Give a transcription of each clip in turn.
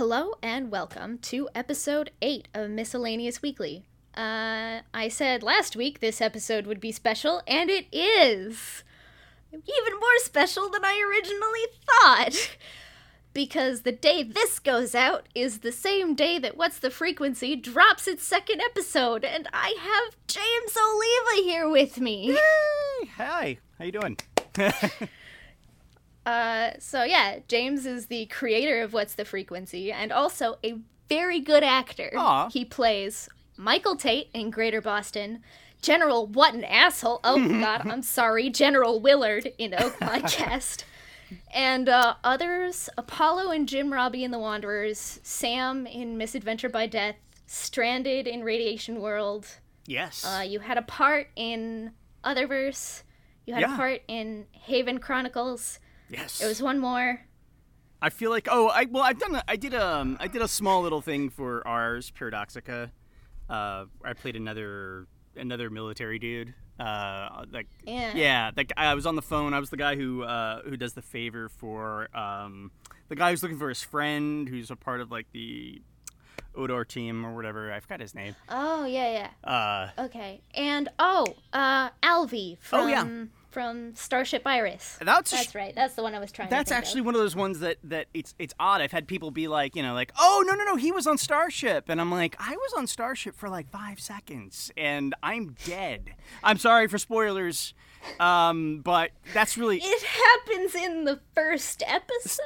Hello and welcome to episode 8 of Miscellaneous Weekly. Uh, I said last week this episode would be special, and it is! Even more special than I originally thought! Because the day this goes out is the same day that What's the Frequency drops its second episode, and I have James Oliva here with me. Hey, hi. How you doing? Uh, so yeah, James is the creator of What's the Frequency and also a very good actor. Aw. He plays Michael Tate in Greater Boston, General What an Asshole. Oh god, I'm sorry, General Willard in Oak Podcast. And uh, others, Apollo and Jim Robbie in The Wanderers, Sam in Misadventure by Death, Stranded in Radiation World. yes. Uh, you had a part in Otherverse. You had a part in Haven Chronicles. Yes. It was one more. I feel like oh I well I've done a, I did um I did a small little thing for ars Paradoxica. Uh, I played another another military dude. Uh, like Yeah. yeah, like I was on the phone. I was the guy who uh who does the favor for um the guy who's looking for his friend who's a part of like the Odor team or whatever. I forgot his name. Oh yeah, yeah. Uh. Okay. And oh, uh, Alvi from Oh, yeah. From Starship Iris. that's That's right. That's the one I was trying. That's actually Of. one of those ones that that it's it's odd. I've had people be like, you know, like, oh no no no, he was on Starship, and I'm like, I was on Starship for like five seconds, and I'm dead. I'm sorry for spoilers, um, but that's really It happens in the first episode.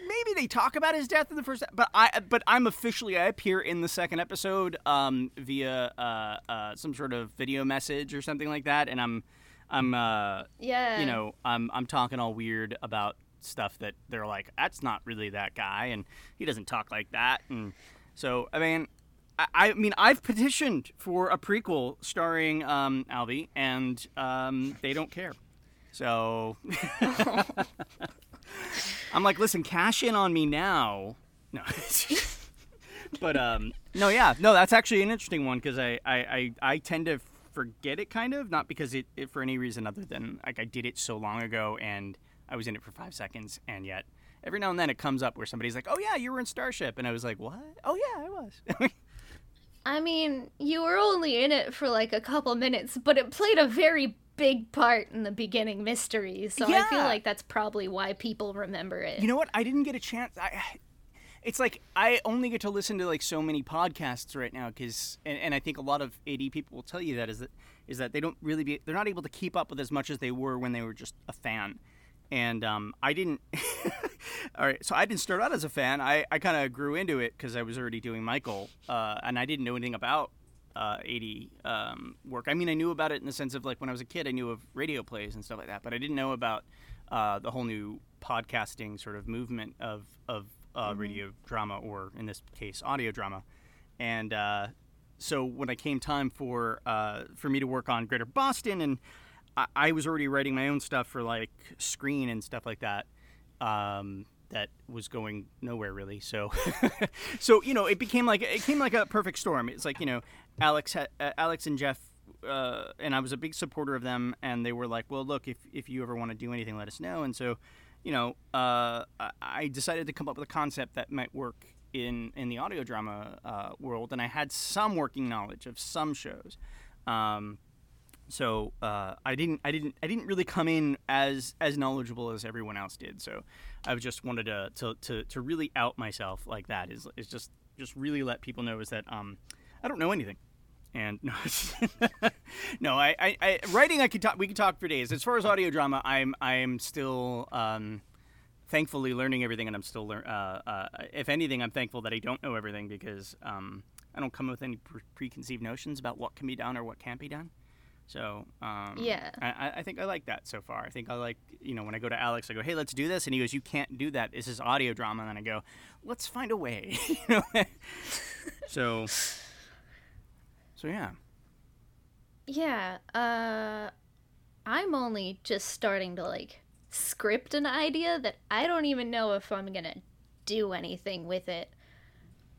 maybe they talk about his death in the first, but I but I'm officially I appear in the second episode um, via uh, uh, some sort of video message or something like that, and I'm I'm uh, Yeah. you know, I'm I'm talking all weird about stuff that they're like, that's not really that guy, and he doesn't talk like that, and so I mean, I, I mean, I've petitioned for a prequel starring um, Albie, and um, they don't care. So I'm like, listen, cash in on me now. No. but um, no, yeah, no, that's actually an interesting one because I, I, I, I tend to forget it kind of, not because it, it for any reason other than like I did it so long ago and I was in it for five seconds, and yet every now and then it comes up where somebody's like, oh yeah, you were in Starship, and I was like, what? Oh yeah, I was. I mean, you were only in it for like a couple minutes, but it played a very big part in the beginning mystery. So I feel like that's probably why people remember it. You know what? I didn't get a chance. I, it's like I only get to listen to like so many podcasts right now because, and, and I think a lot of AD people will tell you that is that is that they don't really be they're not able to keep up with as much as they were when they were just a fan. And um, I didn't. all right, so I didn't start out as a fan. I, I kind of grew into it because I was already doing Michael, uh, and I didn't know anything about uh, AD um, work. I mean, I knew about it in the sense of like when I was a kid, I knew of radio plays and stuff like that, but I didn't know about uh, the whole new podcasting sort of movement of of uh, radio drama, or in this case, audio drama. And uh, so when I came time for uh, for me to work on Greater Boston, and I, I was already writing my own stuff for like Screen and stuff like that. Um, that was going nowhere really. So, so you know, it became like it came like a perfect storm. It's like you know, Alex, had, uh, Alex and Jeff, uh, and I was a big supporter of them, and they were like, "Well, look, if if you ever want to do anything, let us know." And so, you know, uh, I- decided to come up with a concept that might work in in the audio drama uh, world, and I had some working knowledge of some shows. Um, so uh, I didn't, I didn't, I didn't really come in as as knowledgeable as everyone else did. So I just wanted to to, to, to really out myself like that is is just just really let people know is that um, I don't know anything. And no, no, I, I, I writing I could talk. We could talk for days. As far as audio drama, I'm I'm still um, thankfully learning everything, and I'm still learn. Uh, uh, if anything, I'm thankful that I don't know everything because um, I don't come with any pre- preconceived notions about what can be done or what can't be done. So um, Yeah. I, I- I think I like that so far. I think I like you know when I go to Alex, I go, hey, let's do this, and he goes, you can't do that. This is audio drama, and then I go, let's find a way. you know? so so yeah. Yeah, uh I'm only just starting to like script an idea that I don't even know if I'm going to do anything with it.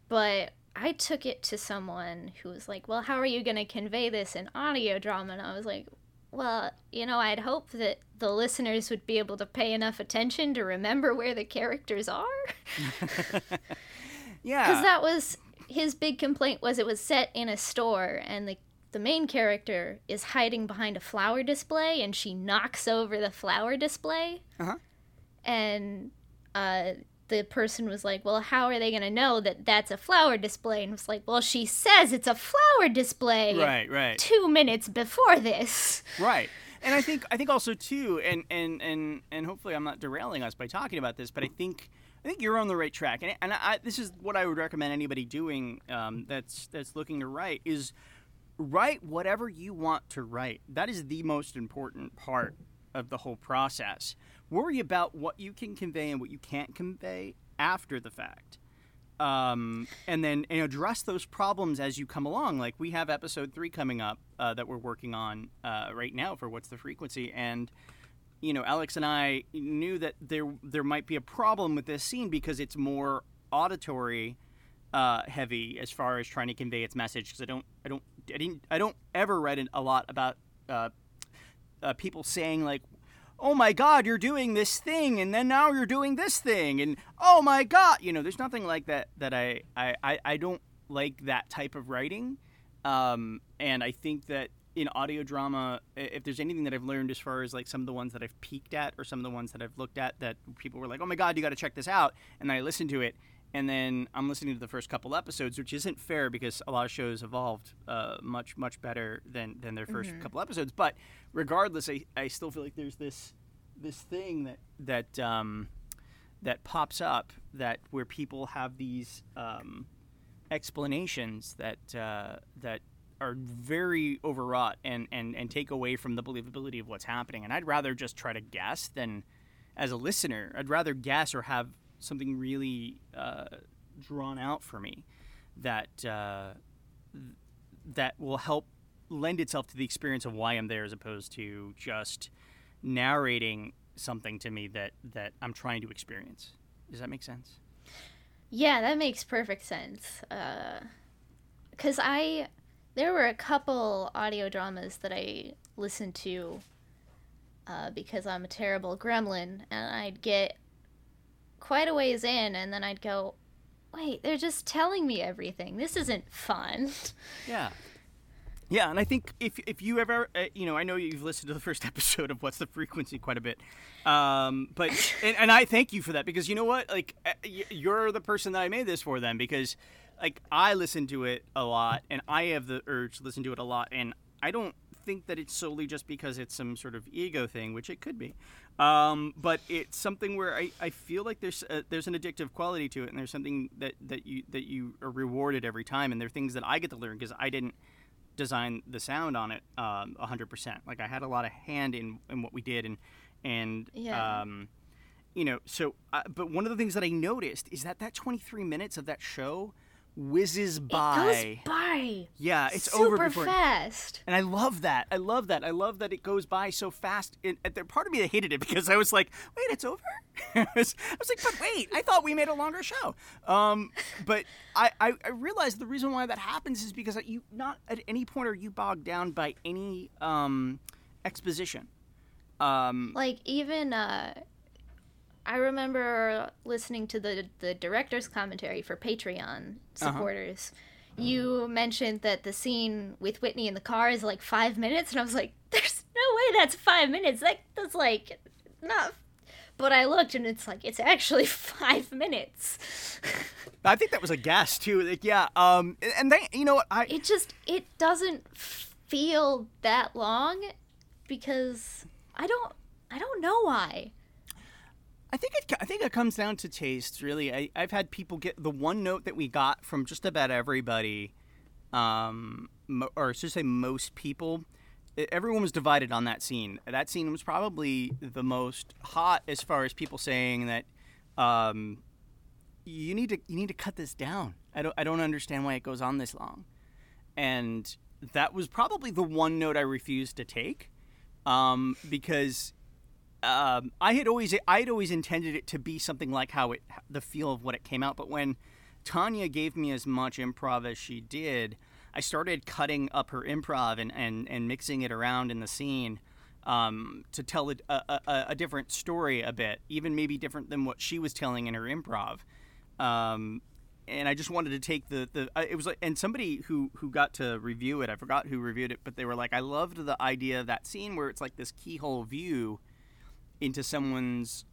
But I took it to someone who was like, "Well, how are you going to convey this in audio drama?" And I was like, Well, you know, I'd hope that the listeners would be able to pay enough attention to remember where the characters are. yeah. Because that was his big complaint was it was set in a store and the the main character is hiding behind a flower display and she knocks over the flower display. Uh-huh. And uh, the person was like, Well, how are they going to know that that's a flower display? And was like, Well, she says it's a flower display. Right, right. Two minutes before this. Right. And I think I think also too, and and and and hopefully I'm not derailing us by talking about this, but I think I think you're on the right track, and and I, this is what I would recommend anybody doing um, that's that's looking to write is write whatever you want to write. That is the most important part of the whole process. Worry about what you can convey and what you can't convey after the fact. Um, and then and address those problems as you come along. Like we have episode three coming up uh, that we're working on uh, right now for what's the frequency, and you know Alex and I knew that there there might be a problem with this scene because it's more auditory uh, heavy as far as trying to convey its message. Because I don't I don't I didn't I don't ever read a lot about uh, uh, people saying like oh my god you're doing this thing and then now you're doing this thing and oh my god you know there's nothing like that that i i i, I don't like that type of writing um, and i think that in audio drama if there's anything that i've learned as far as like some of the ones that i've peeked at or some of the ones that i've looked at that people were like oh my god you got to check this out and i listened to it and then I'm listening to the first couple episodes, which isn't fair because a lot of shows evolved uh, much much better than than their 1st Mhm. couple episodes. But regardless, I, I still feel like there's this this thing that that um, that pops up that where people have these um, explanations that uh, that are very overwrought and, and and take away from the believability of what's happening. And I'd rather just try to guess than as a listener, I'd rather guess or have something really uh, drawn out for me that uh, that will help lend itself to the experience of why I'm there, as opposed to just narrating something to me that that I'm trying to experience. Does that make sense? Yeah, that makes perfect sense. Because I. There were a couple audio dramas that I listened to uh, because I'm a terrible gremlin, and I'd get quite a ways in, and then I'd go, wait, they're just telling me everything. This isn't fun. Yeah. Yeah, and I think if if you ever, uh, you know, I know you've listened to the first episode of What's the Frequency quite a bit, um, but and, and I thank you for that because you know what, like uh, you're the person that I made this for them because like I listen to it a lot and I have the urge to listen to it a lot and I don't think that it's solely just because it's some sort of ego thing, which it could be, um, but it's something where I, I feel like there's a, there's an addictive quality to it and there's something that, that you that you are rewarded every time and there are things that I get to learn because I didn't design the sound on it um, 100%. Like I had a lot of hand in, in what we did and and Yeah. um, you know so uh, but one of the things that I noticed is that that 23 minutes of that show whizzes by. It goes by. yeah, it's super over before. fast. And I love that. I love that. I love that it goes by so fast. And part of me that hated it because I was like, "Wait, it's over." I, was, I was like, "But wait, I thought we made a longer show." Um, but I, I, I realized the reason why that happens is because you not at any point are you bogged down by any um, exposition. Um, Like even uh I remember listening to the the director's commentary for Patreon supporters. You mentioned that the scene with Whitney in the car is like five minutes, and I was like, "There's no way that's five minutes. That that's like not." But I looked, and it's like it's actually five minutes. I think that was a guess too. Like, yeah. Um, and- and they, you know what? I it just it doesn't feel that long because I don't I don't know why. I think it. I think it comes down to taste. Really, I, I've had people get the one note that we got from just about everybody, um, or should I say most people. Everyone was divided on that scene. That scene was probably the most hot as far as people saying that um, you need to you need to cut this down. I don't I don't understand why it goes on this long, and that was probably the one note I refused to take um, because um, I had always I had always intended it to be something like how it the feel of what it came out. But when Tanya gave me as much improv as she did, I started cutting up her improv and and, and mixing it around in the scene. Um, to tell a, a, a, different story a bit, even maybe different than what she was telling in her improv. Um, and I just wanted to take the the uh, it was like and somebody who who got to review it I forgot who reviewed it but they were like I loved the idea of that scene where it's like this keyhole view into someone's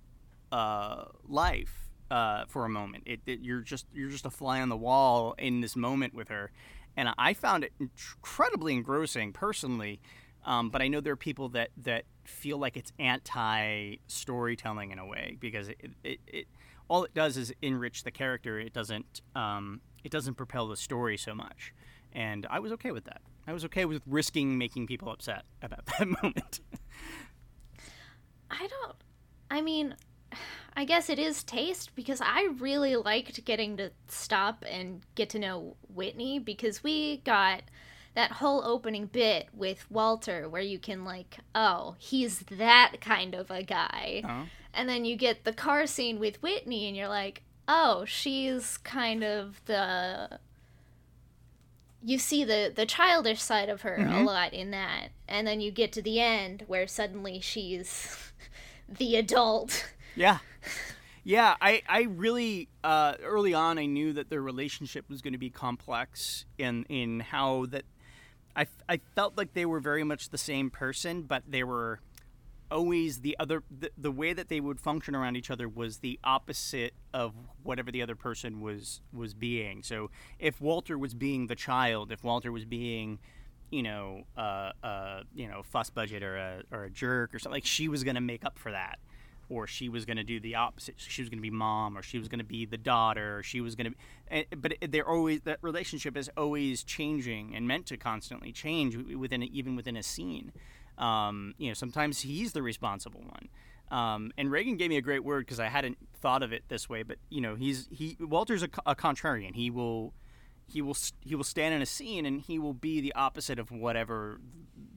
uh, life uh, for a moment it, it, you're just you're just a fly on the wall in this moment with her and I found it incredibly engrossing personally um, but I know there are people that that feel like it's anti storytelling in a way because it, it, it all it does is enrich the character. It doesn't um, it doesn't propel the story so much. And I was okay with that. I was okay with risking making people upset about that moment. I don't. I mean, I guess it is taste because I really liked getting to stop and get to know Whitney because we got that whole opening bit with Walter where you can like, oh, he's that kind of a guy. Uh-huh. And then you get the car scene with Whitney, and you're like, oh, she's kind of the. You see the the childish side of her mm-hmm. a lot in that, and then you get to the end where suddenly she's the adult. Yeah. Yeah, I, I really uh, early on I knew that their relationship was going to be complex in in how that I, I felt like they were very much the same person, but they were always the other the, the way that they would function around each other was the opposite of whatever the other person was was being so if walter was being the child if walter was being you know uh, uh you know fuss budget or a, or a jerk or something like she was going to make up for that or she was going to do the opposite she was going to be mom or she was going to be the daughter or she was going to eh, but they're always that relationship is always changing and meant to constantly change within even within a scene um, you know, sometimes he's the responsible one. Um, and Reagan gave me a great word because I hadn't thought of it this way. But you know, he's he Walter's a, a, contrarian. He will he will he will stand in a scene and he will be the opposite of whatever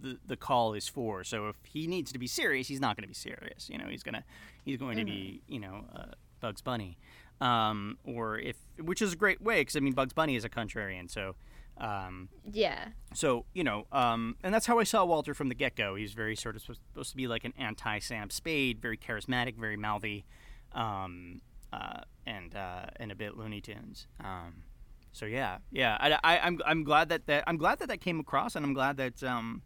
the the call is for. So if he needs to be serious, he's not going to be serious. You know, he's gonna he's going mm-hmm. to be you know uh, Bugs Bunny, um, or if which is a great way because I mean Bugs Bunny is a contrarian. So um, yeah. So you know, um, and that's how I saw Walter from the get go. He's very sort of supposed to be like an anti Sam Spade, very charismatic, very mouthy, um, uh, and uh, and a bit Looney Tunes. Um, so yeah, yeah. I, I, am I'm, I'm glad that, that I'm glad that that came across, and I'm glad that um,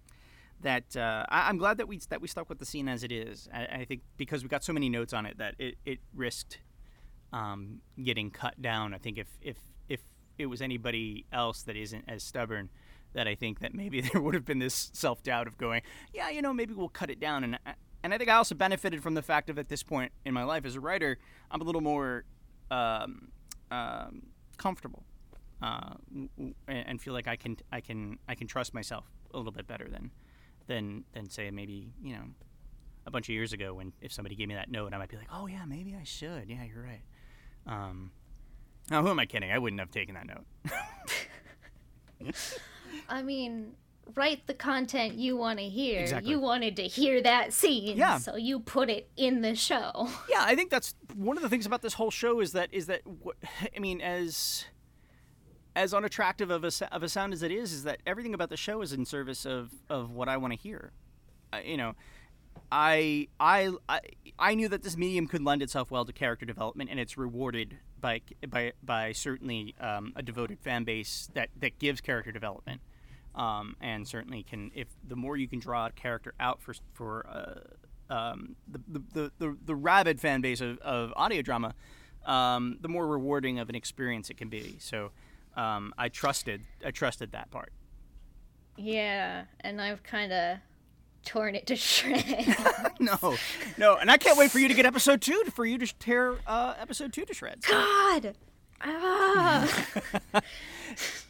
that uh, I, am glad that we that we stuck with the scene as it is. I, I, think because we got so many notes on it that it, it risked um, getting cut down. I think if if it was anybody else that isn't as stubborn, that I think that maybe there would have been this self doubt of going, yeah, you know, maybe we'll cut it down. And and I think I also benefited from the fact of at this point in my life as a writer, I'm a little more um, um, comfortable uh, and feel like I can I can I can trust myself a little bit better than than than say maybe you know a bunch of years ago when if somebody gave me that note I might be like oh yeah maybe I should yeah you're right um, now, who am I kidding? I wouldn't have taken that note. I mean, write the content you want to hear. Exactly. You wanted to hear that scene, yeah. so you put it in the show. Yeah, I think that's one of the things about this whole show is that is that I mean, as as unattractive of a of a sound as it is, is that everything about the show is in service of of what I want to hear. Uh, you know, I, I I I knew that this medium could lend itself well to character development, and it's rewarded by by by certainly um, a devoted fan base that that gives character development, um, and certainly can if the more you can draw a character out for for uh, um, the, the, the the rabid fan base of, of audio drama, um, the more rewarding of an experience it can be. So um, I trusted I trusted that part. Yeah, and I've kind of torn it to shreds. no, no, and I can't wait for you to get episode two for you to tear uh, episode two to shreds. God. Ah.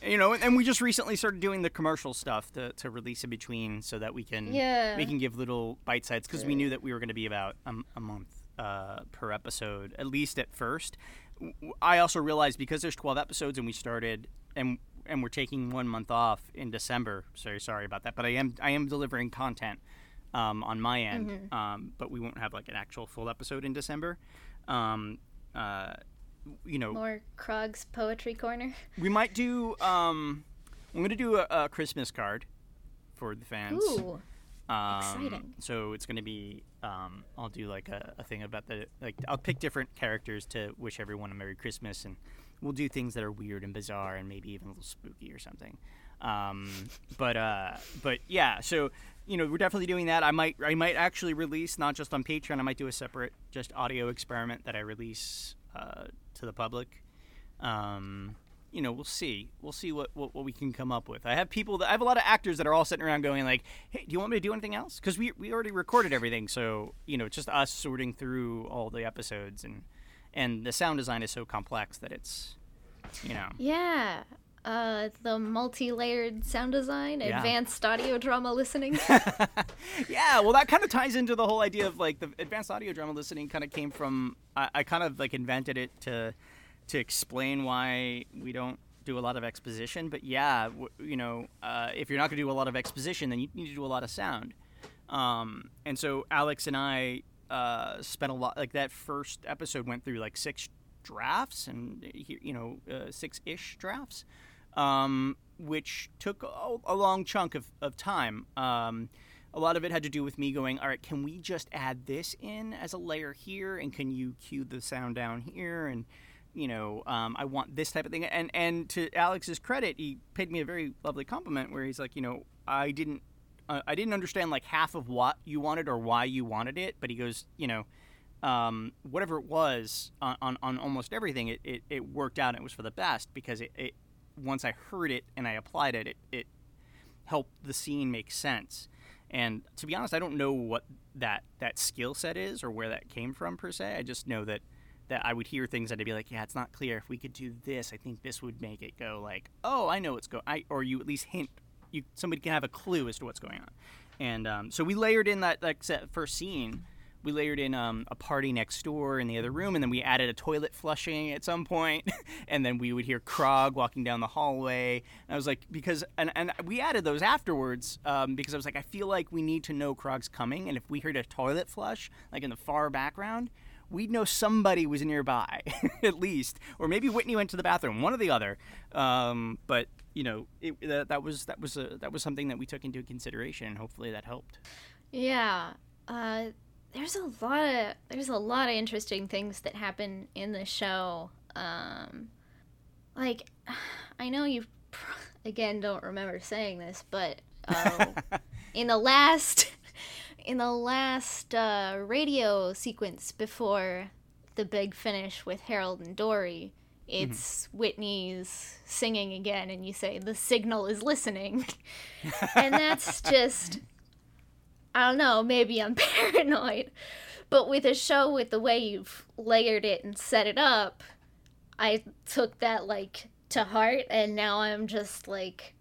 you know, and we just recently started doing the commercial stuff to, to release in between, so that we can yeah. we can give little bite sides because we knew that we were going to be about a, a month uh, per episode at least at first. I also realized because there's 12 episodes and we started and and we're taking one month off in December. Sorry, sorry about that, but I am I am delivering content um, on my end, mm-hmm. um, but we won't have like an actual full episode in December. Um, uh, you know, more Krog's poetry corner. We might do. Um, I'm gonna do a, a Christmas card for the fans. Ooh. Um, Exciting. So it's gonna be. Um, I'll do like a, a thing about the like. I'll pick different characters to wish everyone a Merry Christmas, and we'll do things that are weird and bizarre, and maybe even a little spooky or something. Um, but uh, but yeah. So you know, we're definitely doing that. I might I might actually release not just on Patreon. I might do a separate just audio experiment that I release uh, to the public. Um, you know, we'll see. We'll see what, what, what we can come up with. I have people that I have a lot of actors that are all sitting around going like, "Hey, do you want me to do anything else?" Because we we already recorded everything, so you know, it's just us sorting through all the episodes and and the sound design is so complex that it's, you know, Yeah. Uh, the multi-layered sound design, Yeah. advanced audio drama listening. yeah, well, that kind of ties into the whole idea of like the advanced audio drama listening. Kind of came from I, I kind of like invented it to to explain why we don't do a lot of exposition. But yeah, you know, uh, if you're not going to do a lot of exposition, then you need to do a lot of sound. Um, and so Alex and I uh, spent a lot. Like that first episode went through like six drafts and you know uh, six ish drafts um, which took a, a long chunk of, of time. Um, a lot of it had to do with me going, all right, can we just add this in as a layer here, and can you cue the sound down here, and you know, um, I want this type of thing. And and to Alex's credit, he paid me a very lovely compliment where he's like, you know, I didn't. Uh, I didn't understand like half of what you wanted or why you wanted it, but he goes, you know, um, whatever it was on, on, on almost everything, it, it, it worked out and it was for the best because it, it once I heard it and I applied it, it, it helped the scene make sense. And to be honest, I don't know what that, that skill set is or where that came from per se. I just know that, that I would hear things that I'd be like, yeah, it's not clear. If we could do this, I think this would make it go like, oh, I know what's going. I or you at least hint. You somebody can have a clue as to what's going on. And um, so we layered in that like that first scene we layered in um, a party next door in the other room, and then we added a toilet flushing at some point, and then we would hear Krog walking down the hallway. And I was like, because and, and we added those afterwards um, because I was like, I feel like we need to know Krog's coming, and if we heard a toilet flush like in the far background, we'd know somebody was nearby at least, or maybe Whitney went to the bathroom, one or the other. Um, but you know, it, that, that was that was a, that was something that we took into consideration, and hopefully that helped. yeah. Uh, there's a lot of there's a lot of interesting things that happen in the show. Um, like, I know you again don't remember saying this, but uh, in the last in the last uh, radio sequence before the big finish with Harold and Dory, it's Whitney's singing again, and you say the signal is listening, and that's just I don't know, maybe I'm paranoid. But with a show with the way you've layered it and set it up, I took that like to heart and now I'm just like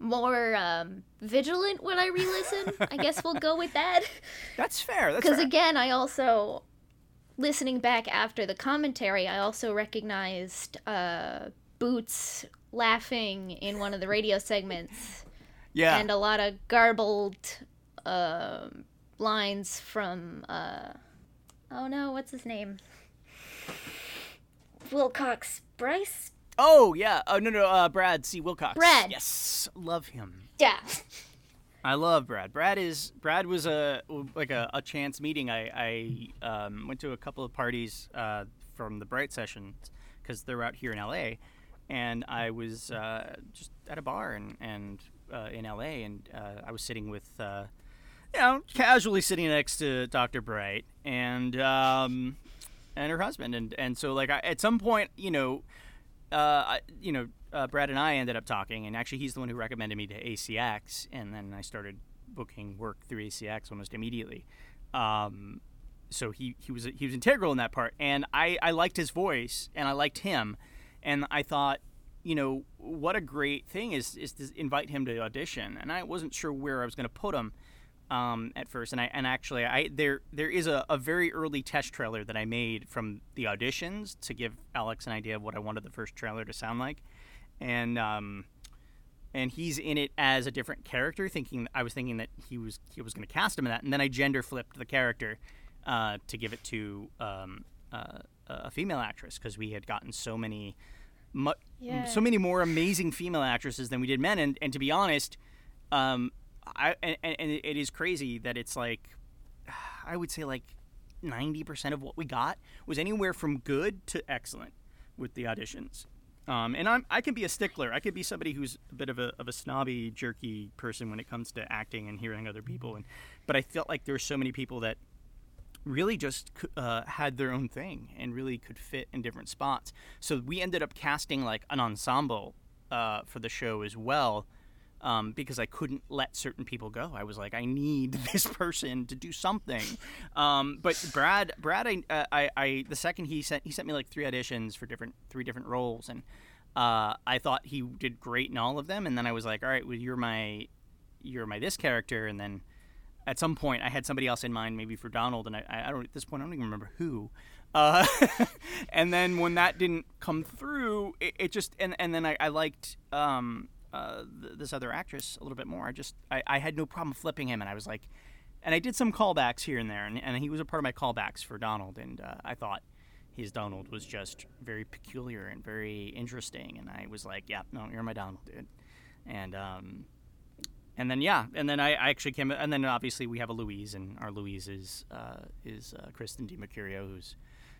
more um, vigilant when I re-listen. I guess we'll go with that. That's fair. Because again, I also listening back after the commentary, I also recognized uh, Boots laughing in one of the radio segments yeah. and a lot of garbled um lines from uh oh no what's his name wilcox bryce oh yeah. Oh no no. Uh, Brad C. Wilcox. Brad. Yes, love him. yeah I love Brad. Brad is Brad was a like a, a chance meeting. I I um, went to a couple of parties uh, from the Bright sessions because they're out here in L.A. And I was uh, just at a bar and and uh, in L.A. and uh, I was sitting with uh, you know casually sitting next to Dr. Bright and um, and her husband and and so like I, at some point you know uh, you know, uh, Brad and I ended up talking, and actually, he's the one who recommended me to ACX, and then I started booking work through ACX almost immediately. Um, so he, he was he was integral in that part, and I, I liked his voice, and I liked him, and I thought, you know, what a great thing is is to invite him to audition, and I wasn't sure where I was going to put him. Um, at first, and I and actually, I there there is a, a very early test trailer that I made from the auditions to give Alex an idea of what I wanted the first trailer to sound like, and um, and he's in it as a different character. Thinking I was thinking that he was he was going to cast him in that, and then I gender flipped the character uh, to give it to um, uh, a female actress because we had gotten so many mu- Yeah. so many more amazing female actresses than we did men. And, and to be honest, um, I and, and it is crazy that it's like I would say like ninety percent of what we got was anywhere from good to excellent with the auditions. Um, and I'm I can be a stickler. I could be somebody who's a bit of a of a snobby, jerky person when it comes to acting and hearing other people. And but I felt like there were so many people that really just uh, had their own thing and really could fit in different spots. So we ended up casting like an ensemble uh, for the show as well. Um, because I couldn't let certain people go. I was like, I need this person to do something. Um, but Brad, Brad, I, uh, I, I, the second he sent, he sent me like three auditions for different, three different roles, and uh, I thought he did great in all of them. And then I was like, all right, well, you're my, you're my this character, and then at some point I had somebody else in mind, maybe for Donald, and I, I don't at this point I don't even remember who. Uh, and then when that didn't come through, it, it just and and then I, I liked um, uh, th- this other actress a little bit more. I just I, I had no problem flipping him, and I was like, and I did some callbacks here and there, and, and he was a part of my callbacks for Donald, and uh, I thought his Donald was just very peculiar and very interesting, and I was like, yeah, no, you're my Donald, dude, and um, and then yeah, and then I, I actually came, and then obviously we have a Louise, and our Louise is uh, is uh, Kristen DiMercurio, who's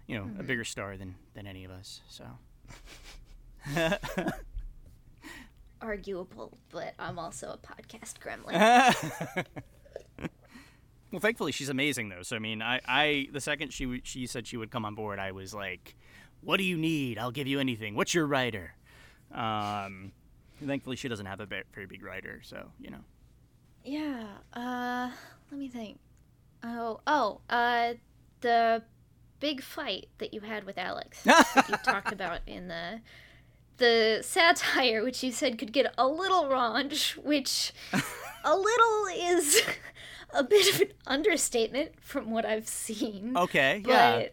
you know Mm-hmm. a bigger star than than any of us. So Arguable, but I'm also a podcast gremlin. well, thankfully she's amazing though. So I mean, I, I the second she she said she would come on board, I was like, "What do you need? I'll give you anything. What's your rider?" Um, thankfully she doesn't have a very big rider, so you know. Yeah. Uh, let me think. Oh, oh, uh, the big fight that you had with Alex that you talked about in the the satire, which you said could get a little raunch, which a little is a bit of an understatement from what I've seen. Okay, but yeah.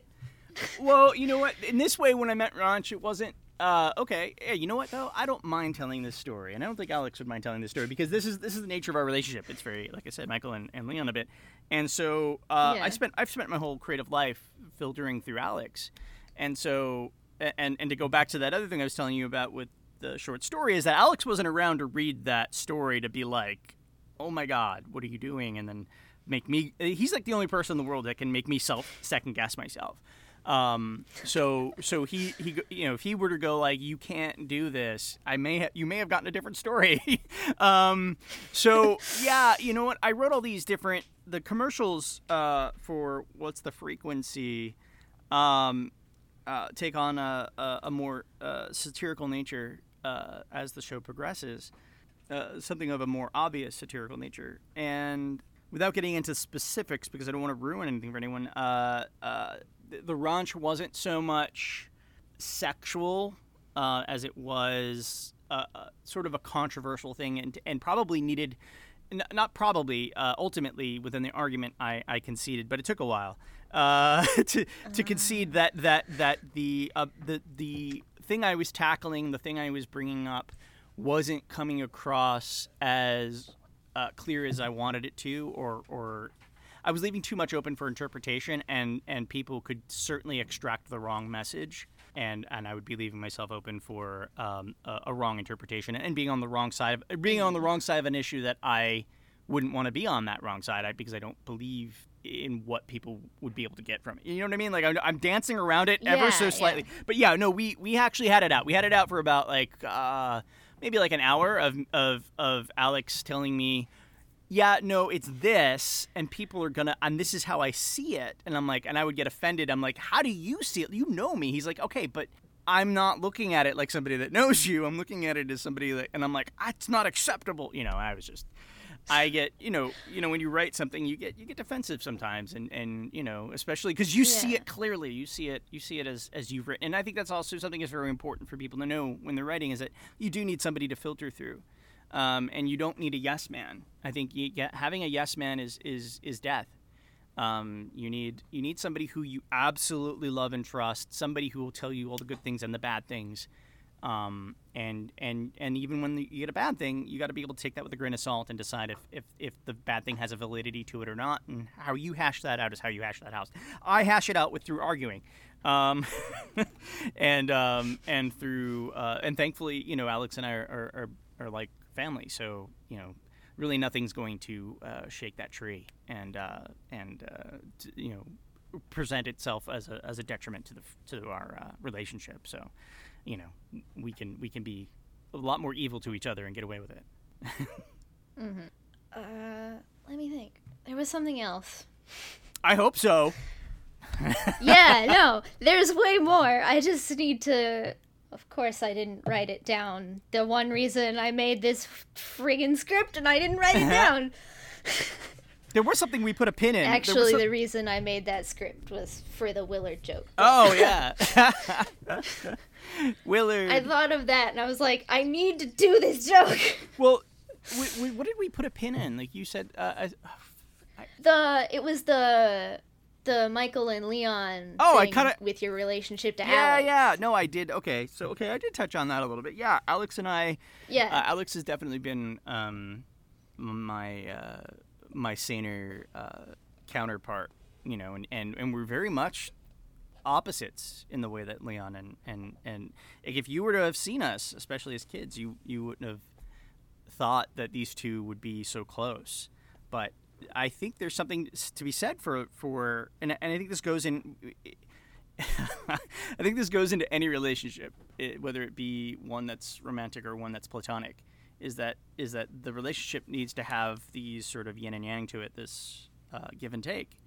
Well, you know what? In this way, when I met Ranch, it wasn't. Uh, okay, yeah, you know what though? I don't mind telling this story, and I don't think Alex would mind telling this story because this is this is the nature of our relationship. It's very, like I said, Michael and, and Leon a bit, and so uh, Yeah. I spent I've spent my whole creative life filtering through Alex, and so and and to go back to that other thing I was telling you about with the short story is that Alex wasn't around to read that story to be like, oh my god, what are you doing? And then make me. He's like the only person in the world that can make me self second guess myself. Um, so so he he you know if he were to go like you can't do this, I may ha- you may have gotten a different story. um, so yeah, you know what? I wrote all these different the commercials uh, for what's the frequency. Um, uh, take on a, a, a more uh, satirical nature uh, as the show progresses, uh, something of a more obvious satirical nature. And without getting into specifics, because I don't want to ruin anything for anyone, uh, uh, the, ranch wasn't so much sexual as it was sort of a controversial thing and, and probably needed. n- Not probably. Ultimately, within the argument, I, I conceded, but it took a while uh, to to concede that that that the uh, the the thing I was tackling, the thing I was bringing up, wasn't coming across as uh, clear as I wanted it to, or or I was leaving too much open for interpretation, and and people could certainly extract the wrong message, and and I would be leaving myself open for um, a, a wrong interpretation and being on the wrong side of being on the wrong side of an issue that I wouldn't want to be on that wrong side I, because I don't believe in what people would be able to get from it. You know what I mean? Like I'm, I'm dancing around it ever Yeah, so yeah. slightly. But yeah, no, we we actually had it out. We had it out for about like uh, maybe like an hour of of of Alex telling me, yeah, no, it's this, and people are gonna, and this is how I see it, and I'm like, and I would get offended. I'm like, how do you see it? You know me. He's like, okay, but. I'm not looking at it like somebody that knows you. I'm looking at it as somebody that, and I'm like, that's not acceptable. You know, I was just, I get, you know, you know, when you write something, you get you get defensive sometimes, and and you know, especially because you see it clearly, you see it, you see it as as you've written, and I think that's also something that's very important for people to know when they're writing is that you do need somebody to filter through, um, and you don't need a yes man. I think you get, having a yes man is is is death. Um, you need you need somebody who you absolutely love and trust, somebody who will tell you all the good things and the bad things. Um, and and and even when you get a bad thing, you got to be able to take that with a grain of salt and decide if, if if the bad thing has a validity to it or not. And how you hash that out is how you hash that out. I hash it out with through arguing. Um, and um, and through uh, and thankfully, you know, Alex and I are, are, are, like family. So you know, really nothing's going to uh, shake that tree and uh, and uh, t- you know present itself as a as a detriment to the to our uh, relationship. So you know, we can we can be a lot more evil to each other and get away with it. mm-hmm. Uh, let me think. There was something else. I hope so. yeah, no, there's way more. I just need to. Of course, I didn't write it down. The one reason I made this friggin' script and I didn't write it down. there was something we put a pin in. Actually, some... the reason I made that script was for the Willard joke. Oh yeah, Willard. I thought of that and I was like, I need to do this joke. Well, we, we, what did we put a pin in? Like you said, uh, I, I... the it was the the Michael and Leon. Oh, I kind of with your relationship to yeah, Alex. Yeah, yeah. No, I did. Okay, so okay, I did touch on that a little bit. Yeah, Alex and I. Yeah. Uh, Alex has definitely been um, my uh, my saner uh, counterpart. You know, and, and and we're very much opposites in the way that Leon and and and if you were to have seen us, especially as kids, you you wouldn't have thought that these two would be so close. But I think there's something to be said for for, and, and I think this goes in. I think this goes into any relationship, whether it be one that's romantic or one that's platonic. Is that is that the relationship needs to have these sort of yin and yang to it, this uh, give and take,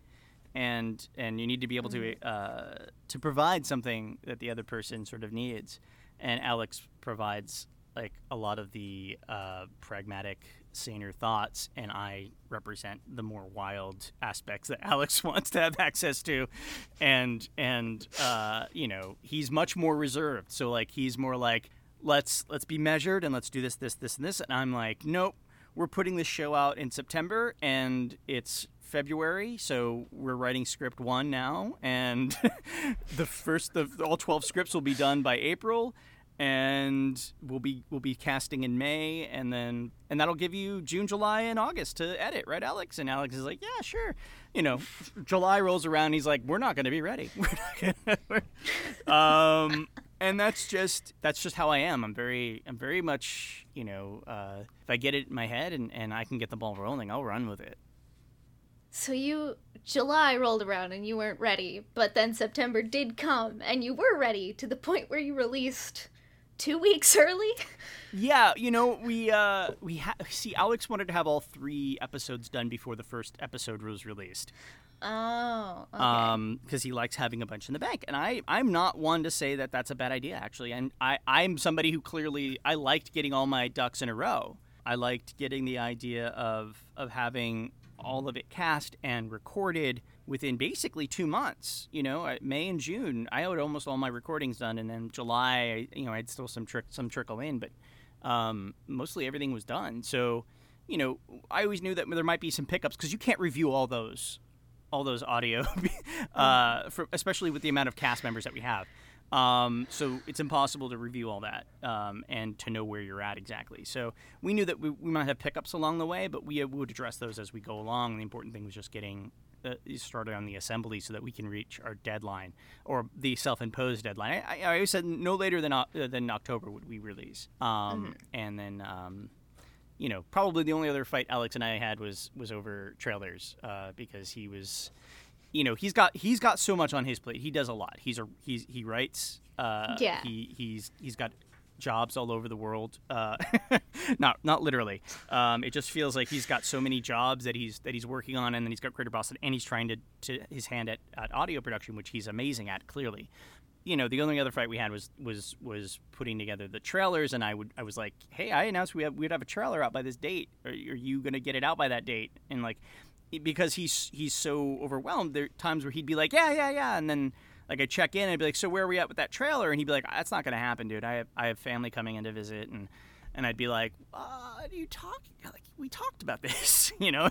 and and you need to be able to mm-hmm. uh, to provide something that the other person sort of needs, and Alex provides like a lot of the uh, pragmatic saner thoughts, and I represent the more wild aspects that Alex wants to have access to, and and uh, you know he's much more reserved. So like he's more like let's let's be measured and let's do this this this and this, and I'm like nope, we're putting this show out in September and it's February, so we're writing script one now, and the first of all twelve scripts will be done by April and we'll be we'll be casting in May, and then and that'll give you June, July, and August to edit, right, Alex? And Alex is like, yeah, sure. You know, July rolls around, he's like, we're not going to be ready. um, and that's just that's just how I am. I'm very I'm very much you know uh, if I get it in my head and and I can get the ball rolling, I'll run with it. So you July rolled around and you weren't ready, but then September did come and you were ready to the point where you released two weeks early. Yeah, you know we uh, we ha- see Alex wanted to have all three episodes done before the first episode was released. Oh, okay. Um, because he likes having a bunch in the bank, and I I'm not one to say that that's a bad idea. Actually, and I I'm somebody who clearly I liked getting all my ducks in a row. I liked getting the idea of of having all of it cast and recorded within basically two months. You know, May and June, I had almost all my recordings done, and then July, you know, I had still some trick, some trickle in, but um, mostly everything was done. So, you know, I always knew that there might be some pickups because you can't review all those, all those audio, uh, for, especially with the amount of cast members that we have. Um, so it's impossible to review all that um, and to know where you're at exactly. So we knew that we, we might have pickups along the way, but we would address those as we go along. The important thing was just getting uh, started on the assembly so that we can reach our deadline or the self-imposed deadline. I, I always said no later than uh, than October would we release, um, mm-hmm. and then. Um, you know, probably the only other fight Alex and I had was was over trailers uh, because he was, you know, he's got he's got so much on his plate. He does a lot. He's a he's he writes. Uh, yeah. He he's he's got jobs all over the world. Uh, not not literally. Um, it just feels like he's got so many jobs that he's that he's working on, and then he's got Greater Boston, and he's trying to, to his hand at, at audio production, which he's amazing at. Clearly, you know, the only other fight we had was was was putting together the trailers, and I would I was like, hey, I announced we have we'd have a trailer out by this date. Are, are you gonna get it out by that date? And like, because he's he's so overwhelmed, there are times where he'd be like, yeah, yeah, yeah, and then like I check in and I'd be like, so where are we at with that trailer? And he'd be like, that's not gonna happen, dude. I have I have family coming in to visit, and and I'd be like, uh, "Are you talking? Like we talked about this, you know?"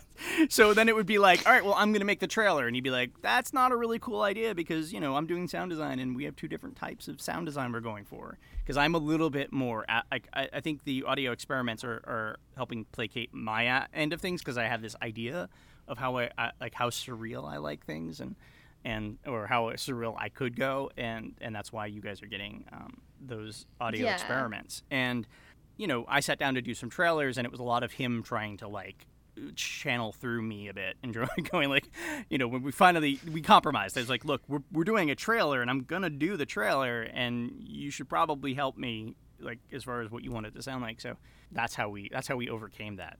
So then it would be like, "All right, well, I'm gonna make the trailer," and he'd be like, "That's not a really cool idea because you know I'm doing sound design and we have two different types of sound design we're going for." Because I'm a little bit more, like I, I think the audio experiments are, are helping placate my end of things because I have this idea of how I, I like how surreal I like things and and or how surreal I could go, and and that's why you guys are getting um, those audio Yeah. experiments. And you know, I sat down to do some trailers, and it was a lot of him trying to like channel through me a bit and going like, you know, when we finally we compromised. I was like, look, we're we're doing a trailer, and I'm gonna do the trailer, and you should probably help me like as far as what you want it to sound like. So that's how we that's how we overcame that.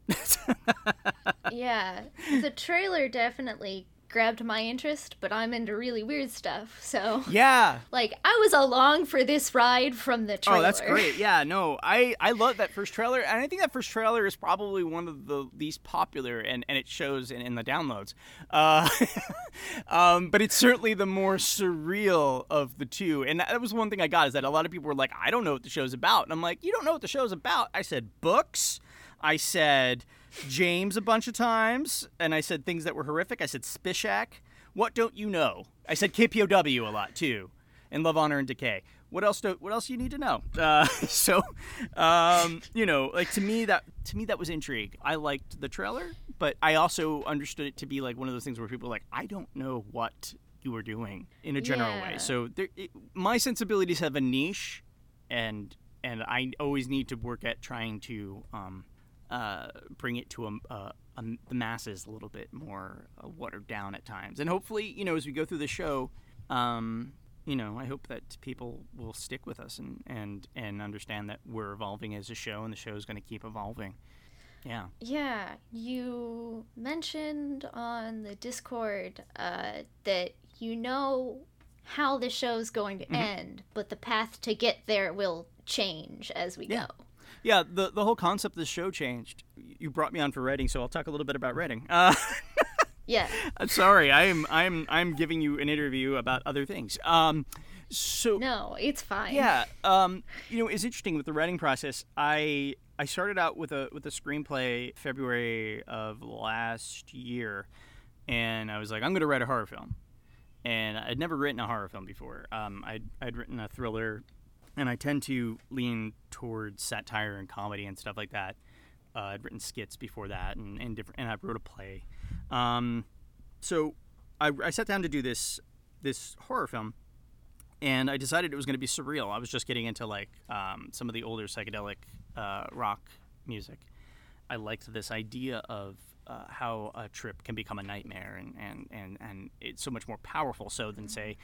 yeah, the trailer definitely grabbed my interest, but I'm into really weird stuff. So, yeah. like, I was along for this ride from the trailer. Oh, that's great. Yeah, no, I I love that first trailer, and I think that first trailer is probably one of the least popular, and, and it shows in, in the downloads. Uh, um, but it's certainly the more surreal of the two, and that was one thing I got is that a lot of people were like, "I don't know what the show's about," and I'm like, "You don't know what the show's about?" I said books. I said James a bunch of times, and I said things that were horrific. I said Spishak. What don't you know? I said KPOW a lot too, and Love, Honor, and Decay. What else? Do, what else you need to know? Uh, so, um, you know, like to me that to me that was intrigue. I liked the trailer, but I also understood it to be like one of those things where people are like, I don't know what you were doing in a general Yeah. way. So there, it, my sensibilities have a niche, and and I always need to work at trying to um, uh, bring it to a, a, a, the masses a little bit more uh, watered down at times. And hopefully, you know, as we go through the show, um, you know, I hope that people will stick with us and, and, and understand that we're evolving as a show and the show is going to keep evolving. Yeah. Yeah, you mentioned on the Discord uh, that you know how the show's going to end, but the path to get there will change as we Yeah. go. Yeah, the, the whole concept of the show changed. You brought me on for writing, so I'll talk a little bit about writing. Uh, Yeah. I'm sorry, I'm I'm I'm giving you an interview about other things. Um, so No, it's fine. Yeah, um, you know, it's interesting with the writing process. I I started out with a with a screenplay February of last year, and I was like, I'm going to write a horror film, and I'd never written a horror film before. Um, I'd I'd written a thriller, and I tend to lean towards satire and comedy and stuff like that. Uh, I'd written skits before that, and, and different, and I wrote a play. Um, so I, I sat down to do this this horror film, and I decided it was going to be surreal. I was just getting into like um, some of the older psychedelic uh, rock music. I liked this idea of uh, how a trip can become a nightmare, and, and, and, and it's so much more powerful so than say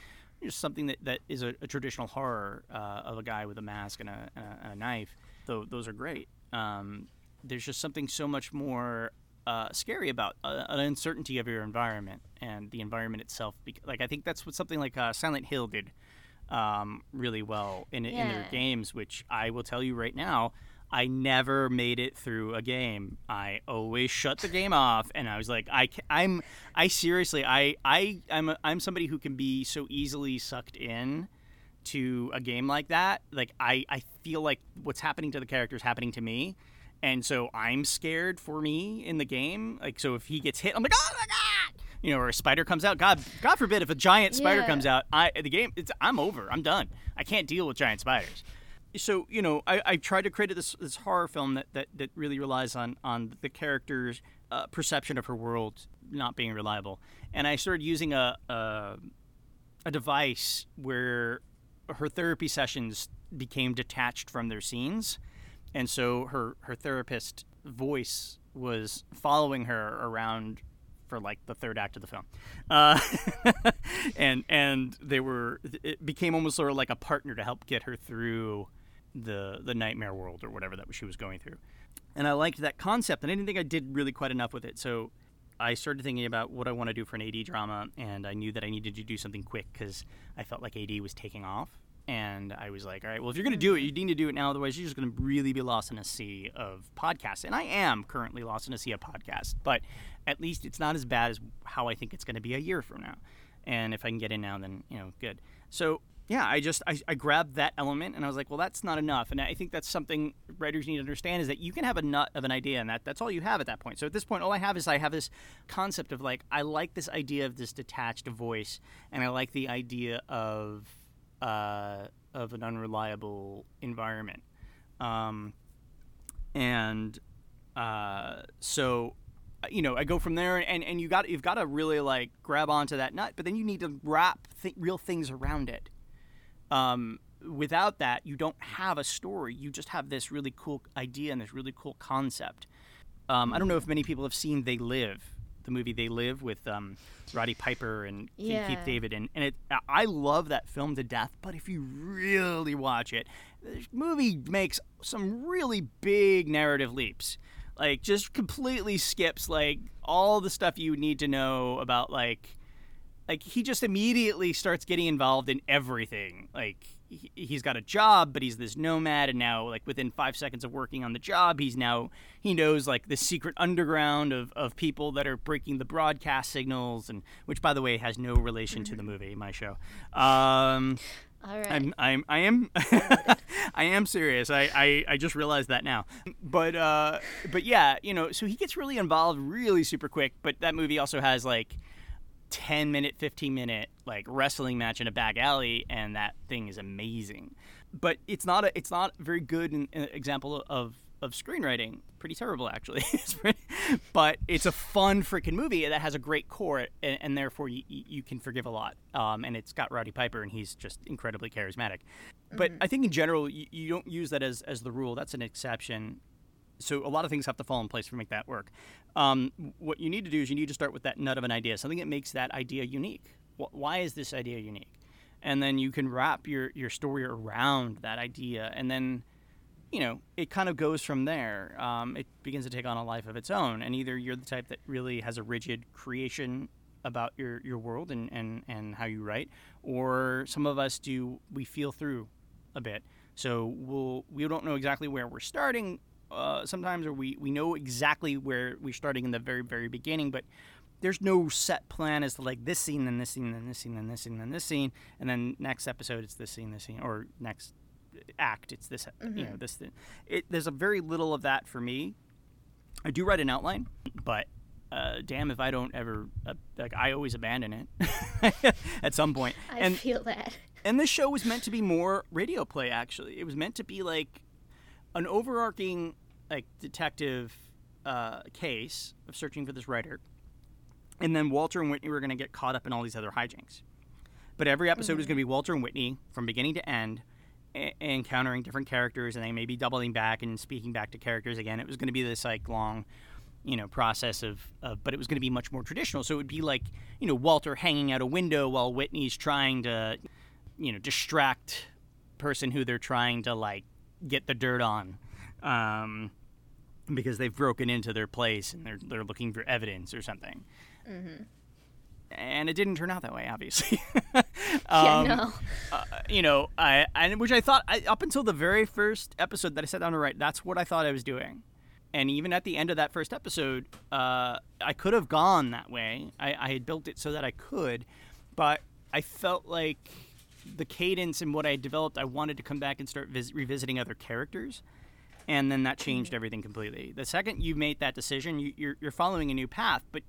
just something that, that is a, a traditional horror uh, of a guy with a mask and a, and a, and a knife. Though those are great. Um, there's just something so much more uh, scary about uh, an uncertainty of your environment and the environment itself. Like I think that's what something like uh, Silent Hill did um, really well in, in their games, which I will tell you right now. I never made it through a game. I always shut the game off, and I was like, I, I'm, I seriously, I, I, I'm, a, I'm somebody who can be so easily sucked in to a game like that. Like, I, I feel like what's happening to the character is happening to me, and so I'm scared for me in the game. Like, so if he gets hit, I'm like, oh my god, you know, or a spider comes out. God, God forbid if a giant spider Yeah. comes out, I the game, it's I'm over. I'm done. I can't deal with giant spiders. So you know, I, I tried to create this this horror film that, that, that really relies on on the character's uh, perception of her world not being reliable, and I started using a, a a device where her therapy sessions became detached from their scenes, and so her her therapist voice was following her around for like the third act of the film, uh, and and they were it became almost sort of like a partner to help get her through the the nightmare world or whatever that she was going through, and I liked that concept, and I didn't think I did really quite enough with it, so. I started thinking about what I want to do for an AD drama, and I knew that I needed to do something quick because I felt like AD was taking off. And I was like, all right, well, if you're going to do it, you need to do it now. Otherwise, you're just going to really be lost in a sea of podcasts. And I am currently lost in a sea of podcasts, but at least it's not as bad as how I think it's going to be a year from now. And if I can get in now, then, you know, good. So, yeah, I just, I, I grabbed that element and I was like, well, that's not enough. And I think that's something writers need to understand is that you can have a nut of an idea and that, that's all you have at that point. So at this point, all I have is I have this concept of like, I like this idea of this detached voice and I like the idea of, uh, of an unreliable environment. Um, and uh, so you know, I go from there, and, and you got you've got to really like grab onto that nut, but then you need to wrap th- real things around it. Um, without that, you don't have a story. You just have this really cool idea and this really cool concept. Um, I don't know if many people have seen They Live, the movie They Live with um, Roddy Piper and Yeah. Keith David, and, and it I love that film to death. But if you really watch it, the movie makes some really big narrative leaps. Like just completely skips like all the stuff you need to know about like like he just immediately starts getting involved in everything. Like he, he's got a job, but he's this nomad, and now like within five seconds of working on the job, he's now he knows like the secret underground of, of people that are breaking the broadcast signals, and which by the way has no relation to the movie, my show. Um, All right. I'm, I'm, I am, I am serious. I, I, I just realized that now. But, uh, but yeah, you know, so he gets really involved really super quick. But that movie also has like 10 minute, 15 minute like wrestling match in a back alley, and that thing is amazing. But it's not a, it's not very good an, example of of screenwriting. Pretty terrible, actually. It's pretty- but it's a fun freaking movie that has a great core, and, and therefore you, you can forgive a lot. Um, and it's got Rowdy Piper, and he's just incredibly charismatic. But I think in general, you, you don't use that as, as the rule. That's an exception. So a lot of things have to fall in place to make that work. Um, what you need to do is you need to start with that nut of an idea, something that makes that idea unique. Wh- Why is this idea unique? And then you can wrap your, your story around that idea, and then you know, it kind of goes from there. Um, it begins to take on a life of its own. And either you're the type that really has a rigid creation about your, your world and, and, and how you write, or some of us do, we feel through a bit. So we'll, we don't know exactly where we're starting uh, sometimes, or we, we know exactly where we're starting in the very, very beginning, but there's no set plan as to like this scene, then this scene, then this scene, then this scene, then this scene, and then next episode it's this scene, this scene, or next act it's this you know this thing. It, there's a very little of that for me i do write an outline but uh, damn if i don't ever uh, like i always abandon it at some point I and feel that. and this show was meant to be more radio play actually it was meant to be like an overarching like detective uh, case of searching for this writer and then walter and whitney were going to get caught up in all these other hijinks. But every episode was going to be walter and whitney from beginning to end e- encountering different characters and they may be doubling back and speaking back to characters again. It was going to be this like long you know process of, of but it was going to be much more traditional. So it would be like you know walter hanging out a window while whitney's trying to you know distract person who they're trying to like get the dirt on um, because they've broken into their place and they're they're looking for evidence or something and it didn't turn out that way obviously yeah, Um, no. uh, you know, I, I which I thought I, up until the very first episode that I sat down to write, that's what I thought I was doing. And even at the end of that first episode, uh, I could have gone that way. I, I had built it so that I could, but I felt like the cadence and what I developed, I wanted to come back and start vis- revisiting other characters. And then that changed everything completely. The second you made that decision, you, you're, you're following a new path, but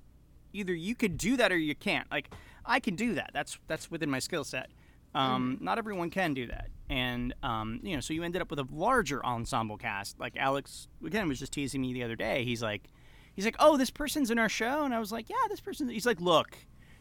either you could do that or you can't. Like I can do that. That's that's within my skill set. Um, Not everyone can do that, and um, you know, so you ended up with a larger ensemble cast. Like Alex again was just teasing me the other day. He's like, he's like, oh, this person's in our show, and I was like, yeah, this person. He's like, look,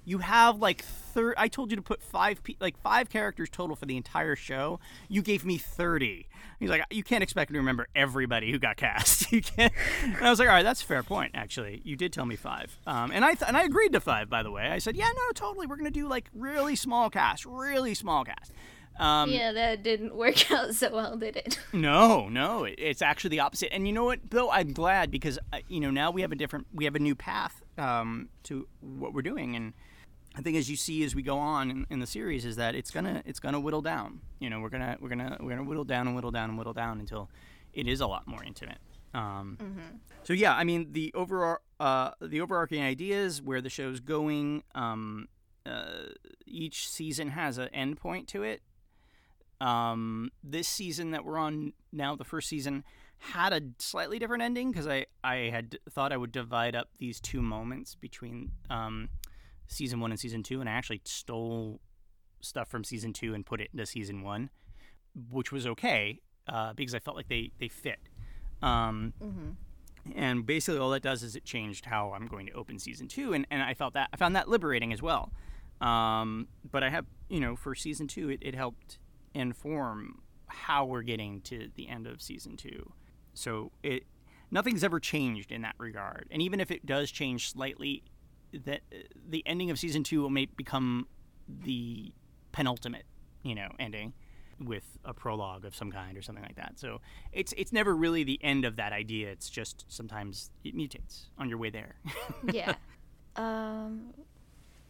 you have like thir- I told you to put five pe- like five characters total for the entire show. You gave me thirty. He's like, you can't expect me to remember everybody who got cast. you can't. And I was like, all right, that's a fair point. Actually, you did tell me five, um, and I th- and I agreed to five. By the way, I said, yeah, no, totally. We're gonna do like really small cast, really small cast. Um, yeah, that didn't work out so well, did it? no, no, it- it's actually the opposite. And you know what, Bill? I'm glad because uh, you know now we have a different, we have a new path um, to what we're doing, and I think as you see as we go on in, in the series is that it's gonna it's gonna whittle down. You know, we're gonna we're gonna we're gonna whittle down and whittle down and whittle down until it is a lot more intimate. Um, So yeah, I mean the over uh, the overarching ideas where the show's going. Um, uh, each season has an end point to it. Um, this season that we're on now, the first season, had a slightly different ending because I, I had thought I would divide up these two moments between um, season one and season two, and I actually stole stuff from season two and put it into season one, which was okay uh, because I felt like they, they fit. Um, Mm-hmm. And basically, all that does is it changed how I'm going to open season two, and, and I felt that I found that liberating as well. Um, but I have, you know, for season two, it, it helped inform how we're getting to the end of season two. So it nothing's ever changed in that regard, and even if it does change slightly, that the ending of season two may become the penultimate, you know, ending with a prologue of some kind or something like that. So it's it's never really the end of that idea. It's just sometimes it mutates on your way there. yeah. Um,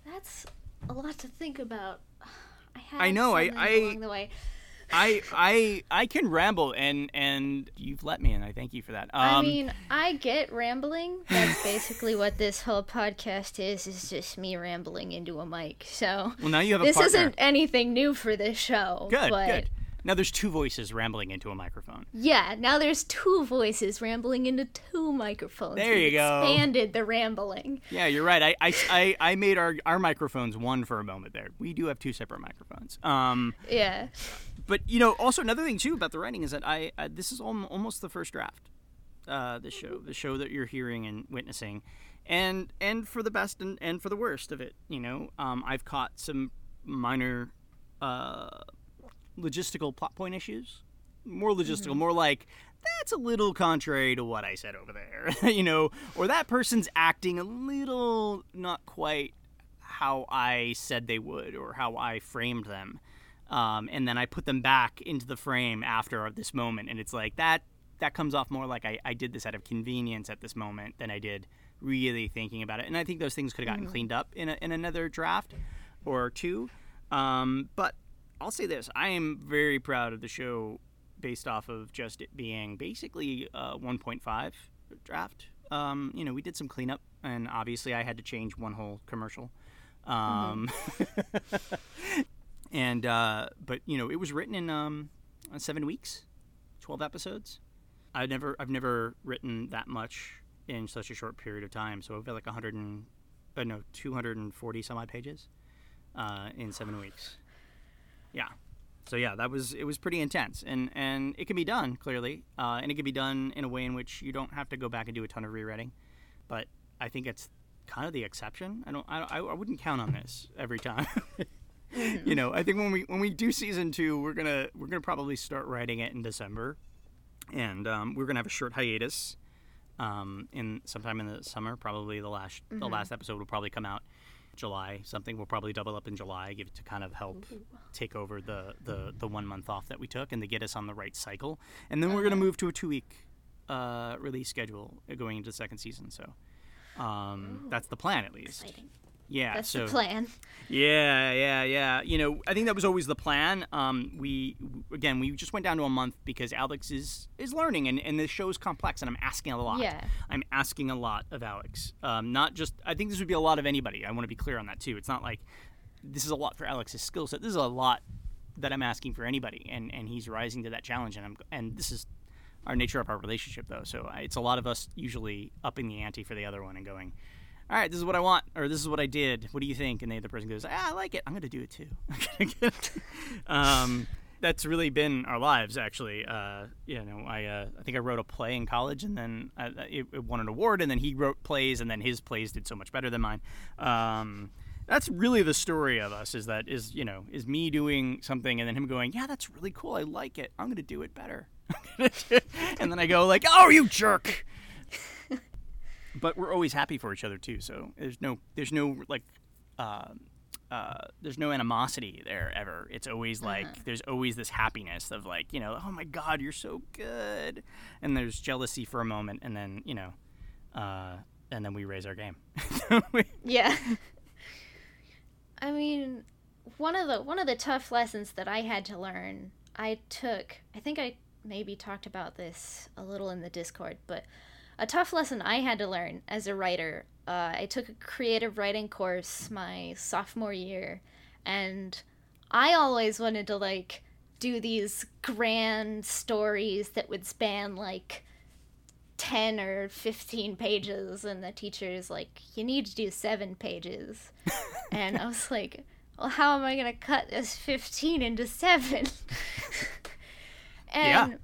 that's a lot to think about. I had I know, I- I- along the way. I I I can ramble and and you've let me and I thank you for that. Um, I mean, I get rambling. That's basically what this whole podcast is. Is just me rambling into a mic. So well now you have a this partner. isn't anything new for this show. good but good. Now there's two voices rambling into a microphone. Yeah, now there's two voices rambling into two microphones. There We you go. Expanded the rambling. Yeah, you're right. I, I, I, I made our, our microphones one for a moment there. We do have two separate microphones. Um, Yeah. But you know, also another thing too about the writing is that I, I this is almost the first draft. Uh, the show, the show that you're hearing and witnessing, and and for the best and, and for the worst of it, you know, um, I've caught some minor uh, logistical plot point issues. More logistical, more like that's a little contrary to what I said over there, you know, or that person's acting a little not quite how I said they would or how I framed them. Um, and then I put them back into the frame after this moment, and it's like that. That comes off more like I, I did this out of convenience at this moment than I did really thinking about it. And I think those things could have gotten cleaned up in, a, in another draft or two. Um, but I'll say this: I am very proud of the show, based off of just it being basically a 1.5 draft. Um, you know, we did some cleanup, and obviously, I had to change one whole commercial. Um, and uh, but you know, it was written in um, seven weeks, 12 episodes. I've never, I've never written that much in such a short period of time. So I've got like 100 and, uh, no, 240 some odd pages uh, in seven weeks. Yeah. So yeah, that was it was pretty intense, and and it can be done clearly, uh, and it can be done in a way in which you don't have to go back and do a ton of rewriting. But I think it's kind of the exception. I don't, I I wouldn't count on this every time. You know, I think when we when we do season two, we're gonna we're gonna probably start writing it in December, and um, we're gonna have a short hiatus um, in sometime in the summer. Probably the last the last episode will probably come out July. Something We'll probably double up in July, give it to kind of help take over the, the the one month off that we took and to get us on the right cycle. And then we're gonna move to a two week uh, release schedule going into the second season. So um, that's the plan at least. Exciting. Yeah. That's so the plan. yeah, yeah, yeah. You know, I think that was always the plan. Um, we again, we just went down to a month because Alex is is learning, and and the show's complex, and I'm asking a lot. Yeah. I'm asking a lot of Alex. Um, not just. I think this would be a lot of anybody. I want to be clear on that too. It's not like this is a lot for Alex's skill set. This is a lot that I'm asking for anybody, and and he's rising to that challenge, and I'm and this is our nature of our relationship though. So it's a lot of us usually upping the ante for the other one and going all right, this is what I want, or this is what I did. What do you think? And the other person goes, ah, I like it. I'm going to do it too. um, that's really been our lives, actually. Uh, you know, I uh, I think I wrote a play in college, and then I, it, it won an award, and then he wrote plays, and then his plays did so much better than mine. Um, that's really the story of us. Is that is you know is me doing something, and then him going, yeah, that's really cool. I like it. I'm going to do it better. and then I go like, oh, you jerk but we're always happy for each other too. So there's no there's no like uh, uh, there's no animosity there ever. It's always like there's always this happiness of like you know oh my god you're so good, and there's jealousy for a moment, and then you know, uh, and then we raise our game. Yeah. I mean, one of the one of the tough lessons that I had to learn, I took. I think I maybe talked about this a little in the Discord, but a tough lesson I had to learn as a writer. Uh, I took a creative writing course my sophomore year, and I always wanted to like do these grand stories that would span like 10 or 15 pages and the teacher's like you need to do 7 pages and i was like well how am i going to cut this 15 into 7 and Yeah.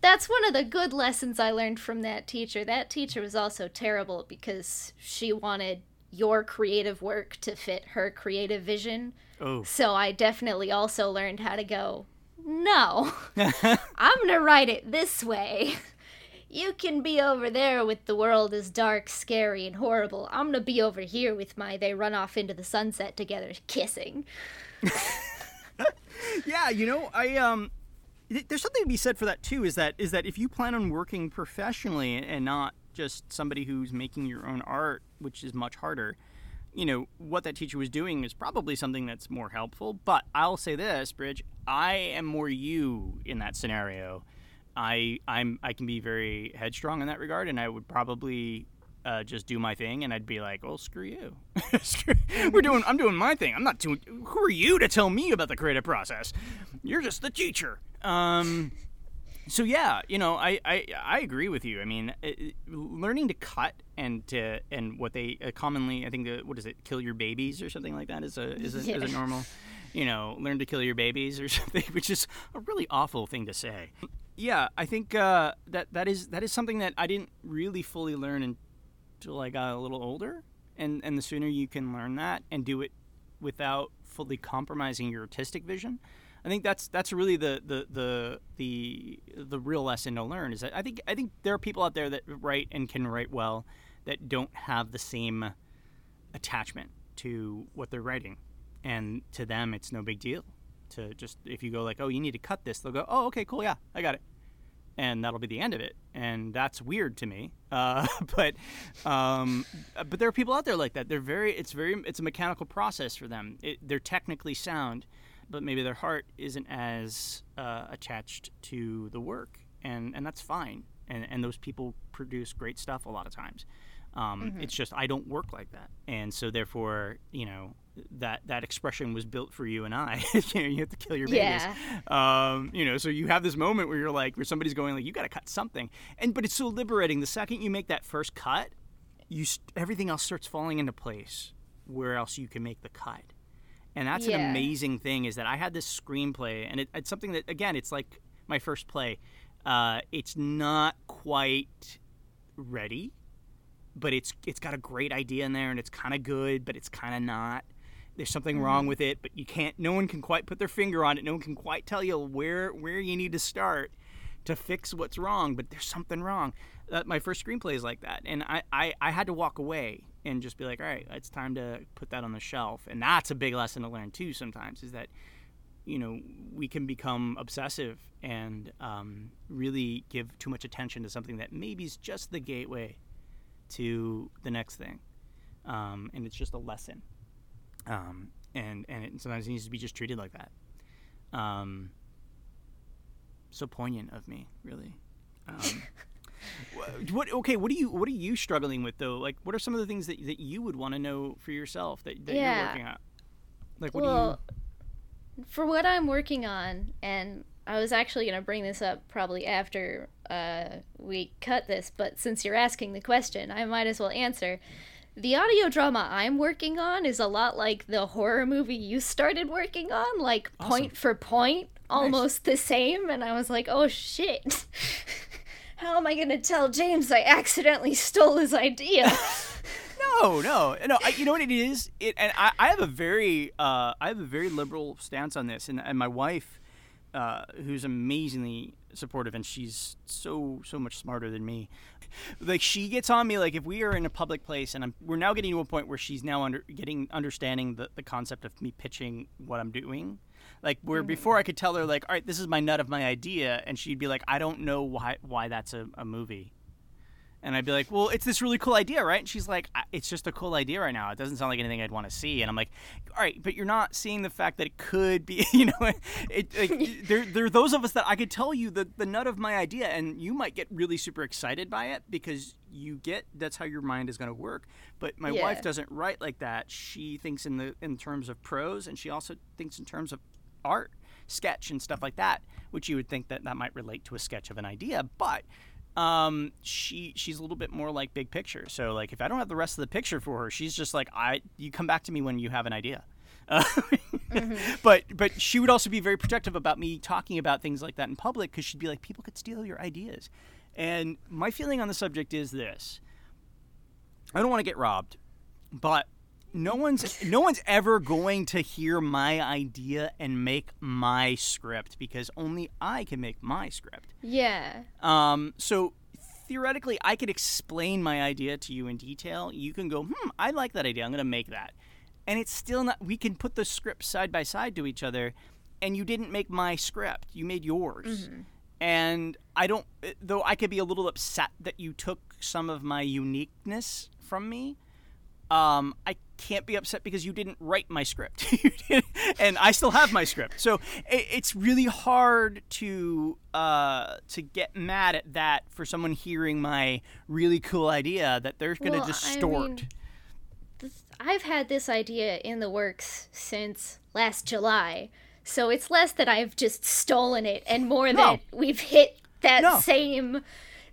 That's one of the good lessons I learned from that teacher. That teacher was also terrible because she wanted your creative work to fit her creative vision. Oh. So I definitely also learned how to go, no, I'm going to write it this way. You can be over there with the world is dark, scary, and horrible. I'm going to be over here with my they run off into the sunset together kissing. yeah, you know, I um there's something to be said for that too is that is that if you plan on working professionally and not just somebody who's making your own art, which is much harder, you know, what that teacher was doing is probably something that's more helpful. But I'll say this, Bridge, I am more you in that scenario. I I'm I can be very headstrong in that regard, and I would probably uh, just do my thing, and I'd be like, "Well, screw you. We're doing. I'm doing my thing. I'm not doing. Who are you to tell me about the creative process? You're just the teacher." Um, so yeah, you know, I, I I agree with you. I mean, it, learning to cut and to and what they uh, commonly, I think, the, what is it, kill your babies or something like that is a is a, yeah. is a normal. You know, learn to kill your babies or something, which is a really awful thing to say yeah, I think uh, that that is that is something that I didn't really fully learn until I got a little older, and and the sooner you can learn that and do it without fully compromising your artistic vision, I think that's that's really the the the the the real lesson to learn. Is that I think I think there are people out there that write and can write well that don't have the same attachment to what they're writing, and to them it's no big deal to just if you go like, oh, you need to cut this, they'll go, oh, okay, cool, yeah, I got it, and that'll be the end of it, and that's weird to me. Uh, but um, but there are people out there like that. They're very, it's very, it's a mechanical process for them. It, they're technically sound, but maybe their heart isn't as uh, attached to the work, and and that's fine. And and those people produce great stuff a lot of times. Um, mm-hmm. It's just I don't work like that, and so therefore, you know, that that expression was built for you and I. you know, you have to kill your babies. Yeah. Um, you know, so you have this moment where you're like, where somebody's going like, you got to cut something, and but it's so liberating. The second you make that first cut, you everything else starts falling into place. Where else you can make the cut, and that's yeah. an amazing thing. Is that I had this screenplay, and it, it's something that again, it's like my first play. Uh, it's not quite ready but it's it's got a great idea in there and it's kind of good but it's kind of not there's something mm-hmm. wrong with it, but you can't. No one can quite put their finger on it. No one can quite tell you where where you need to start to fix what's wrong. But there's something wrong. Uh, my first screenplay is like that, and I, I I had to walk away and just be like, all right, it's time to put that on the shelf. And that's a big lesson to learn too. Sometimes is that you know we can become obsessive and um, really give too much attention to something that maybe is just the gateway to the next thing, um, and it's just a lesson um, and and it sometimes it needs to be just treated like that. Um, so poignant of me, really. Um, what okay? What are you what are you struggling with though? Like, what are some of the things that that you would want to know for yourself that, that yeah. you're working on? Like, what well, do you? For what I'm working on, and I was actually going to bring this up probably after uh, we cut this, but since you're asking the question, I might as well answer. The audio drama I'm working on is a lot like the horror movie you started working on, like awesome. point for point, almost nice. the same. And I was like, oh shit. How am I going to tell James I accidentally stole his idea? no, no, no. I, you know what it is? It and I, I have a very, uh, I have a very liberal stance on this, and, and my wife, uh, who's amazingly supportive, and she's so so much smarter than me like she gets on me like if we are in a public place and I'm we're now getting to a point where she's now under getting understanding the, the concept of me pitching what I'm doing. Like where mm-hmm. before I could tell her like, all right, this is my nut of my idea, and she'd be like, I don't know why why that's a, a movie. And I'd be like, well, it's this really cool idea, right? And she's like, it's just a cool idea right now. It doesn't sound like anything I'd want to see. And I'm like, all right, but you're not seeing the fact that it could be, you know, it, like, there, there are those of us that I could tell you the, the nut of my idea, and you might get really super excited by it because you get that's how your mind is going to work. But my yeah. wife doesn't write like that. She thinks in the in terms of prose, and she also thinks in terms of art, sketch, and stuff like that, which you would think that that might relate to a sketch of an idea, but um, she she's a little bit more like big picture. So like if I don't have the rest of the picture for her, she's just like I you come back to me when you have an idea. Uh, mm-hmm. But but she would also be very protective about me talking about things like that in public because she'd be like, people could steal your ideas. And my feeling on the subject is this: I don't want to get robbed, but no one's no one's ever going to hear my idea and make my script because only I can make my script. Yeah. Um. So theoretically, I could explain my idea to you in detail. You can go, hmm, I like that idea. I'm going to make that. And it's still not. We can put the scripts side by side to each other, and you didn't make my script. You made yours. Mm-hmm. And I don't. Though I could be a little upset that you took some of my uniqueness from me um, I can't be upset because you didn't write my script, and I still have my script. So it, it's really hard to uh, to get mad at that for someone hearing my really cool idea that they're going to well, distort. I mean, this, I've had this idea in the works since last July, so it's less that I've just stolen it and more no. that we've hit that no. same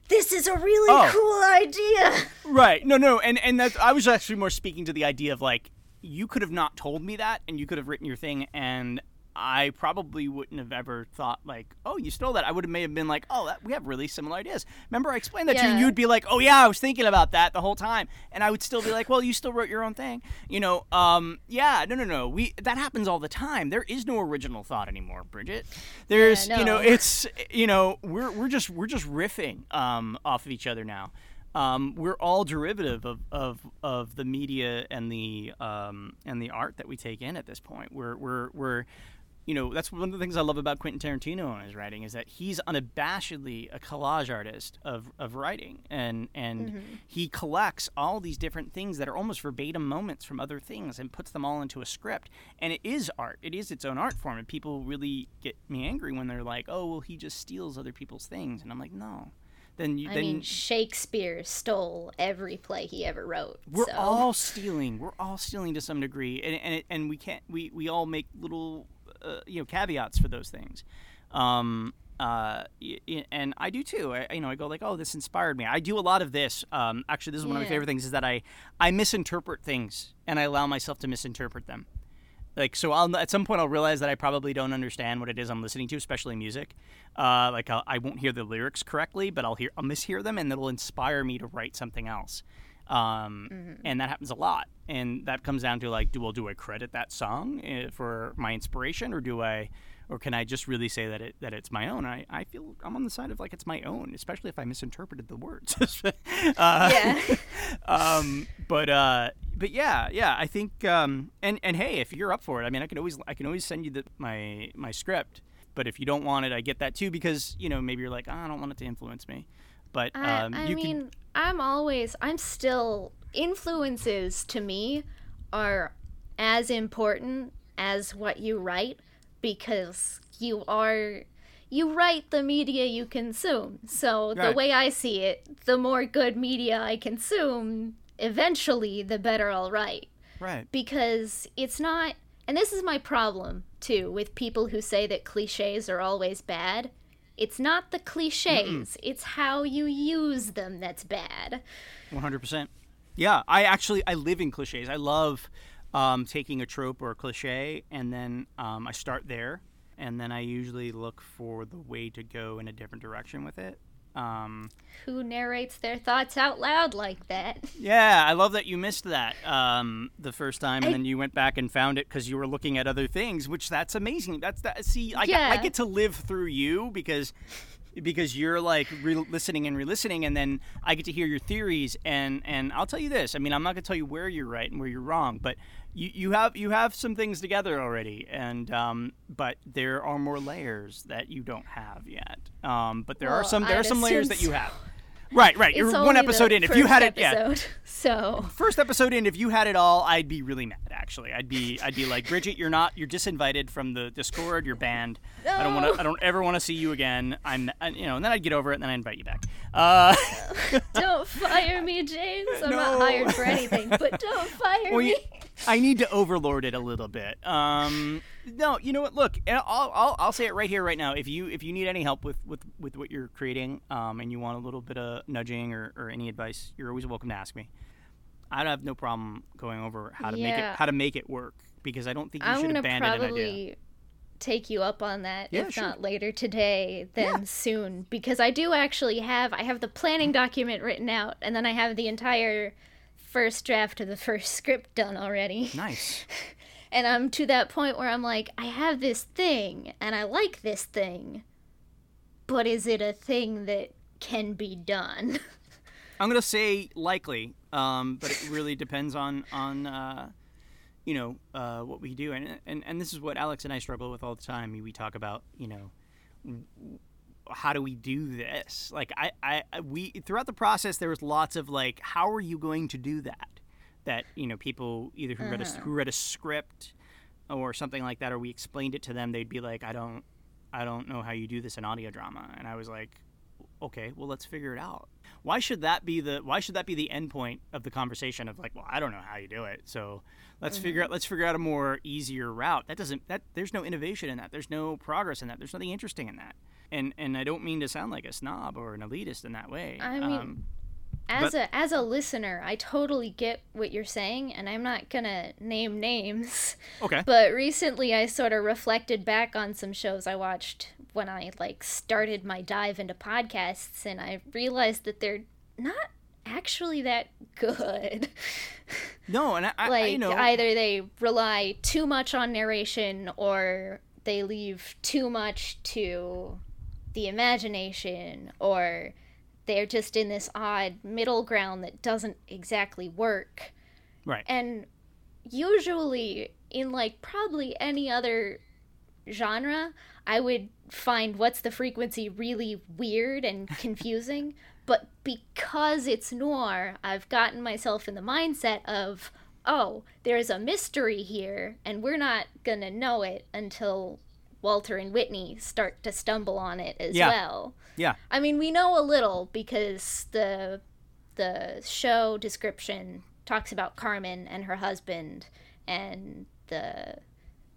this is a really oh. cool idea. Right. No, no. And and that I was actually more speaking to the idea of like you could have not told me that and you could have written your thing and I probably wouldn't have ever thought like, oh, you stole that. I would have may have been like, oh, that, we have really similar ideas. Remember, I explained that yeah. to you, and you'd be like, oh yeah, I was thinking about that the whole time, and I would still be like, well, you still wrote your own thing, you know? Um, yeah, no, no, no. We that happens all the time. There is no original thought anymore, Bridget. There's, yeah, no. you know, it's, you know, we're we're just we're just riffing um, off of each other now. Um, we're all derivative of, of, of the media and the um, and the art that we take in at this point. We're we're we're you know, that's one of the things I love about Quentin Tarantino and his writing is that he's unabashedly a collage artist of, of writing, and and mm-hmm. he collects all these different things that are almost verbatim moments from other things and puts them all into a script. And it is art; it is its own art form. And people really get me angry when they're like, "Oh, well, he just steals other people's things," and I'm like, "No." Then you, I then mean, Shakespeare stole every play he ever wrote. We're so. all stealing. We're all stealing to some degree, and and, and we can't. We, we all make little uh, you know caveats for those things. Um, uh, and I do too. I, you know, I go like, "Oh, this inspired me." I do a lot of this. Um, actually, this is one of my favorite things: is that I I misinterpret things and I allow myself to misinterpret them. Like, so I'll at some point I'll realize that I probably don't understand what it is I'm listening to, especially music. Uh, like I'll, I will not hear the lyrics correctly, but I'll hear I'll mishear them, and it'll inspire me to write something else. Um, mm-hmm. And that happens a lot. And that comes down to like, do well, do I credit that song eh, for my inspiration, or do I, or can I just really say that it that it's my own? I, I feel I'm on the side of like it's my own, especially if I misinterpreted the words. uh, yeah. um, but uh, but yeah, yeah, I think um, and and hey, if you're up for it, I mean, I can always I can always send you the, my my script. But if you don't want it, I get that too because you know maybe you're like, oh, I don't want it to influence me. But um, I, I mean, can... I'm always, I'm still influences to me are as important as what you write because you are you write the media you consume. So right. the way I see it, the more good media I consume, eventually the better I'll write. Right. Because it's not and this is my problem too with people who say that clichés are always bad. It's not the cliches, Mm-mm. it's how you use them that's bad. 100%. Yeah, I actually I live in cliches. I love um, taking a trope or a cliche and then um, I start there and then I usually look for the way to go in a different direction with it. Um, Who narrates their thoughts out loud like that? Yeah, I love that you missed that um, the first time, and I, then you went back and found it because you were looking at other things, which that's amazing. That's that. See, I, yeah. I get to live through you because because you're like re-listening and re-listening and then i get to hear your theories and and i'll tell you this i mean i'm not going to tell you where you're right and where you're wrong but you, you have you have some things together already and um, but there are more layers that you don't have yet um, but there well, are some there I'd are some layers so. that you have Right, right. You're one episode in. If you had it, episode, yeah. So first episode in, if you had it all, I'd be really mad. Actually, I'd be, I'd be like, Bridget, you're not, you're disinvited from the Discord. You're banned. No. I don't want to, I don't ever want to see you again. I'm, I, you know, and then I'd get over it, and then I invite you back. Uh, don't fire me, James. I'm no. not hired for anything, but don't fire well, me. You, I need to overlord it a little bit. Um, no, you know what? Look, I'll, I'll, I'll say it right here, right now. If you if you need any help with, with, with what you're creating, um, and you want a little bit of nudging or, or any advice, you're always welcome to ask me. I'd have no problem going over how to yeah. make it how to make it work. because I don't think you I'm should abandon an idea. probably take you up on that Yeah, if sure. not later today then soon because I do actually have I have the planning document written out and then I have the entire first draft of the first script done already. Nice. And I'm to that point where I'm like, I have this thing and I like this thing. But is it a thing that can be done? I'm gonna say likely, um, but it really depends on on uh, you know uh, what we do, and, and and this is what Alex and I struggle with all the time. We talk about you know how do we do this? Like I, I we throughout the process there was lots of like how are you going to do that? That you know people either who read a who mm-hmm. read a script or something like that, or we explained it to them, they'd be like, I don't I don't know how you do this in audio drama, and I was like, okay, well let's figure it out. Why should that be the Why should that be the end point of the conversation of like, well, I don't know how you do it, so let's figure out let's figure out a more easier route. That doesn't that there's no innovation in that. There's no progress in that. There's nothing interesting in that. And and I don't mean to sound like a snob or an elitist in that way. I mean, um, as But- a as a listener, I totally get what you're saying and I'm not going to name names. okay, But recently I sort of reflected back on some shows I watched when I like started my dive into podcasts and I realized that they're not actually that good. no, and I, I like you know either they rely too much on narration or they leave too much to the imagination or they're just in this odd middle ground that doesn't exactly work right. and usually in like probably any other genre i would find what's the frequency really weird and confusing but because it's noir i've gotten myself in the mindset of oh there's a mystery here and we're not gonna know it until walter and whitney start to stumble on it as Yeah. well Yeah, I mean, we know a little because the the show description talks about Carmen and her husband and the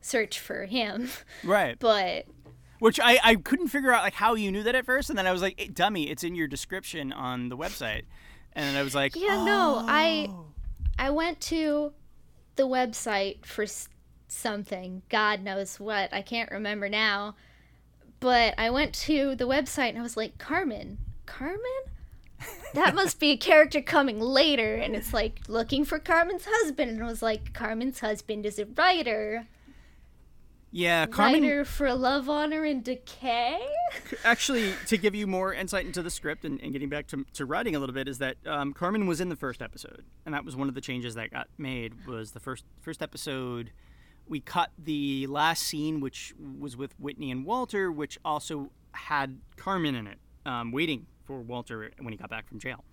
search for him. right. But Which I, I couldn't figure out like how you knew that at first, and then I was like, hey, "Dummy, it's in your description on the website," and then I was like, yeah, no, I "Oh." I went to the website for s- something. God knows what. I can't remember now. But I went to the website and I was like, Carmen, Carmen? That must be a character coming later. And it's like looking for Carmen's husband. And I was like, Carmen's husband is a writer. Yeah, Carmen. Writer for Love, Honor, and Decay? Actually, to give you more insight into the script and, and getting back to, to writing a little bit, is that um, Carmen was in the first episode, and that was one of the changes that got made. Was the first first episode, we cut the last scene, which was with Whitney and Walter, which also had Carmen in it, um, waiting for Walter when he got back from jail.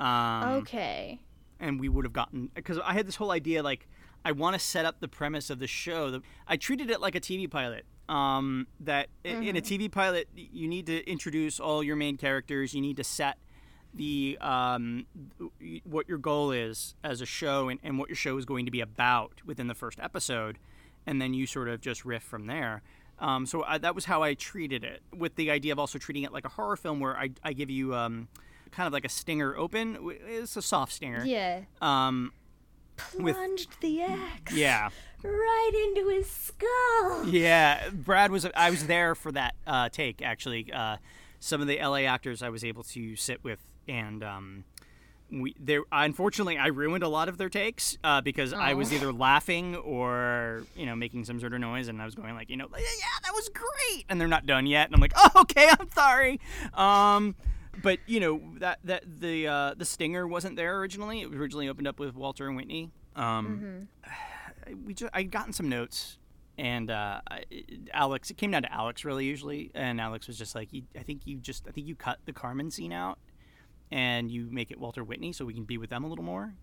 Um, Okay. and we would have gotten because I had this whole idea like I want to set up the premise of the show. I treated it like a TV pilot. Um, that i in a TV pilot, you need to introduce all your main characters. You need to set the um, what your goal is as a show and, and what your show is going to be about within the first episode, and then you sort of just riff from there. Um, so I, that was how I treated it, with the idea of also treating it like a horror film, where I, I give you um, kind of like a stinger open. It's a soft stinger. Yeah. Um, with- Plunged the axe yeah, right into his skull. yeah. Brad was. I was there for that uh, take actually. Uh, some of the LA actors I was able to sit with, and um, we there. Unfortunately, I ruined a lot of their takes uh, because I was Oh. either laughing or you know making some sort of noise, and I was going like, you know, yeah, that was great, and they're not done yet, and I'm like, oh, okay, I'm sorry. Um, but you know that that the uh, the stinger wasn't there originally. It originally opened up with Walter and Whitney. Um, we just I'd gotten some notes, and uh, Alex. It came down to Alex really usually, and Alex was just like, I think you just I think you cut the Carmen scene out, and you make it Walter Whitney so we can be with them a little more.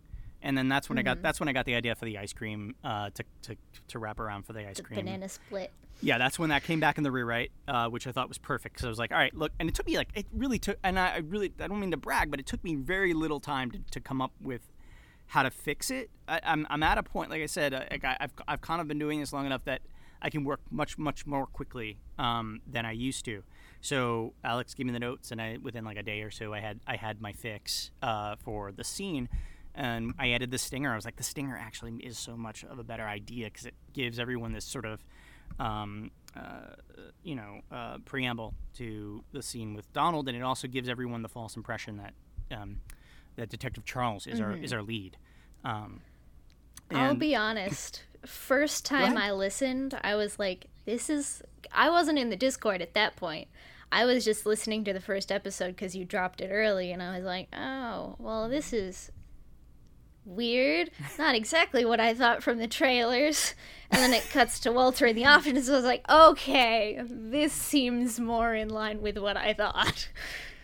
And then that's when I got that's when I got the idea for the ice cream uh, to, to to wrap around for the ice The cream. banana split. Yeah, that's when that came back in the rewrite, uh, which I thought was perfect because I was like, all right, look, and it took me like it really took, and I, I really I don't mean to brag, but it took me very little time to, to come up with how to fix it. I, I'm I'm at a point, like I said, uh, I, I've I've kind of been doing this long enough that I can work much much more quickly um, than I used to. So Alex gave me the notes, and I within like a day or so, I had I had my fix uh, for the scene. and I added the stinger. I was like, the stinger actually is so much of a better idea because it gives everyone this sort of, um, uh, you know, uh, preamble to the scene with Donald, and it also gives everyone the false impression that um, that Detective Charles is our is our lead. Um, I'll be honest. First time. I listened, I was like, this is. I wasn't in the Discord at that point. I was just listening to the first episode because you dropped it early, and I was like, oh, well, this is weird. Not exactly what I thought from the trailers. And then it cuts to Walter in the office, so I was like, okay, this seems more in line with what I thought.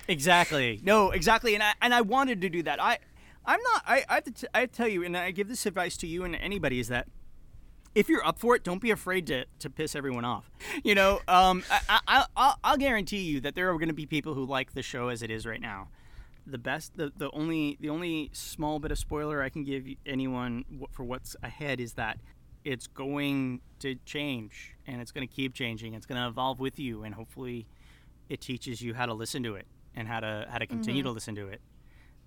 Exactly. No, exactly. And I and I wanted to do that. I I'm not. I I have to, t- I tell you, and I give this advice to you and anybody is that if you're up for it, don't be afraid to, to piss everyone off. You know, um, I, I, I'll, I'll guarantee you that there are going to be people who like the show as it is right now. The best, the, the only the only small bit of spoiler I can give anyone for what's ahead is that it's going to change and it's going to keep changing. It's going to evolve with you, and hopefully, it teaches you how to listen to it and how to how to continue to listen to it.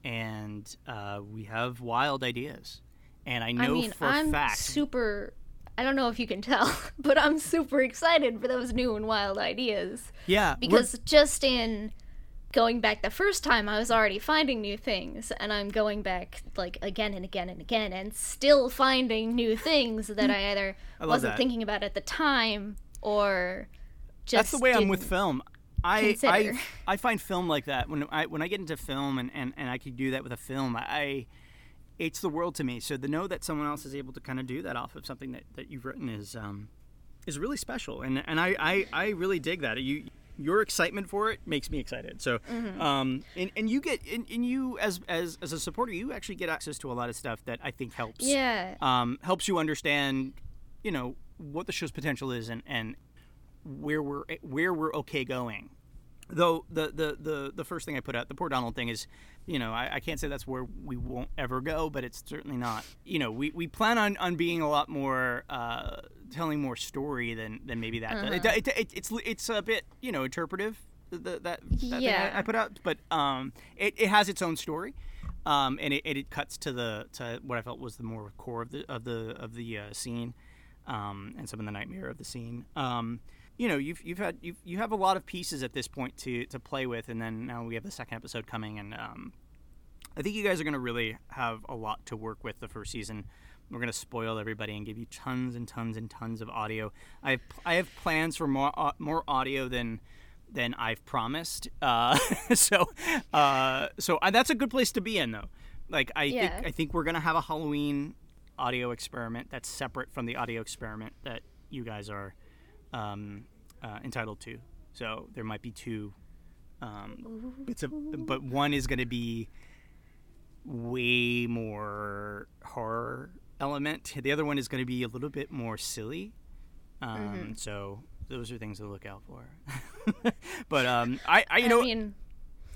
And uh, we have wild ideas, and I know I mean, for I'm fact. super. I don't know if you can tell, but I'm super excited for those new and wild ideas. yeah, Because just in going back the first time, I was already finding new things, and I'm going back like again and again and again, and still finding new things that I either I wasn't that. thinking about at the time or just. That's the way I'm with film. I, I consider. I find film like that when I when I get into film and, and, and I can do that with a film I it's the world to me so to know that someone else is able to kind of do that off of something that, that you've written is um, is really special and and I, I, I really dig that you your excitement for it makes me excited so Mm-hmm. um and, and you get and, and you as as as a supporter you actually get access to a lot of stuff that I think helps Yeah. um, helps you understand, you know, what the show's potential is and, and where we're where we're okay going. Though the, the, the, the first thing I put out, the poor Donald thing is, you know, I, I can't say that's where we won't ever go, but it's certainly not. You know, we, we plan on, on being a lot more, uh, telling more story than, than maybe that. It, it, it, it's it's a bit, you know, interpretive. The, that that thing Yeah. I, I put out, but um, it, it has its own story, um, and it, it, it cuts to the to what I felt was the more core of the of the of the uh, scene, um, and some of the nightmare of the scene. Um, you know, you've you've had you you have a lot of pieces at this point to to play with, and then now we have the second episode coming, and um, I think you guys are going to really have a lot to work with the first season. We're going to spoil everybody and give you tons and tons and tons of audio. I have, I have plans for more au- more audio than than I've promised. Uh, so uh, so uh, that's a good place to be in though. Like I Yeah. think I think we're going to have a Halloween audio experiment that's separate from the audio experiment that you guys are um, uh, entitled to. So there might be two. Um, it's a but one is going to be way more horror element. The other one is going to be a little bit more silly. Um, So those are things to look out for. but um, I, I you know I mean,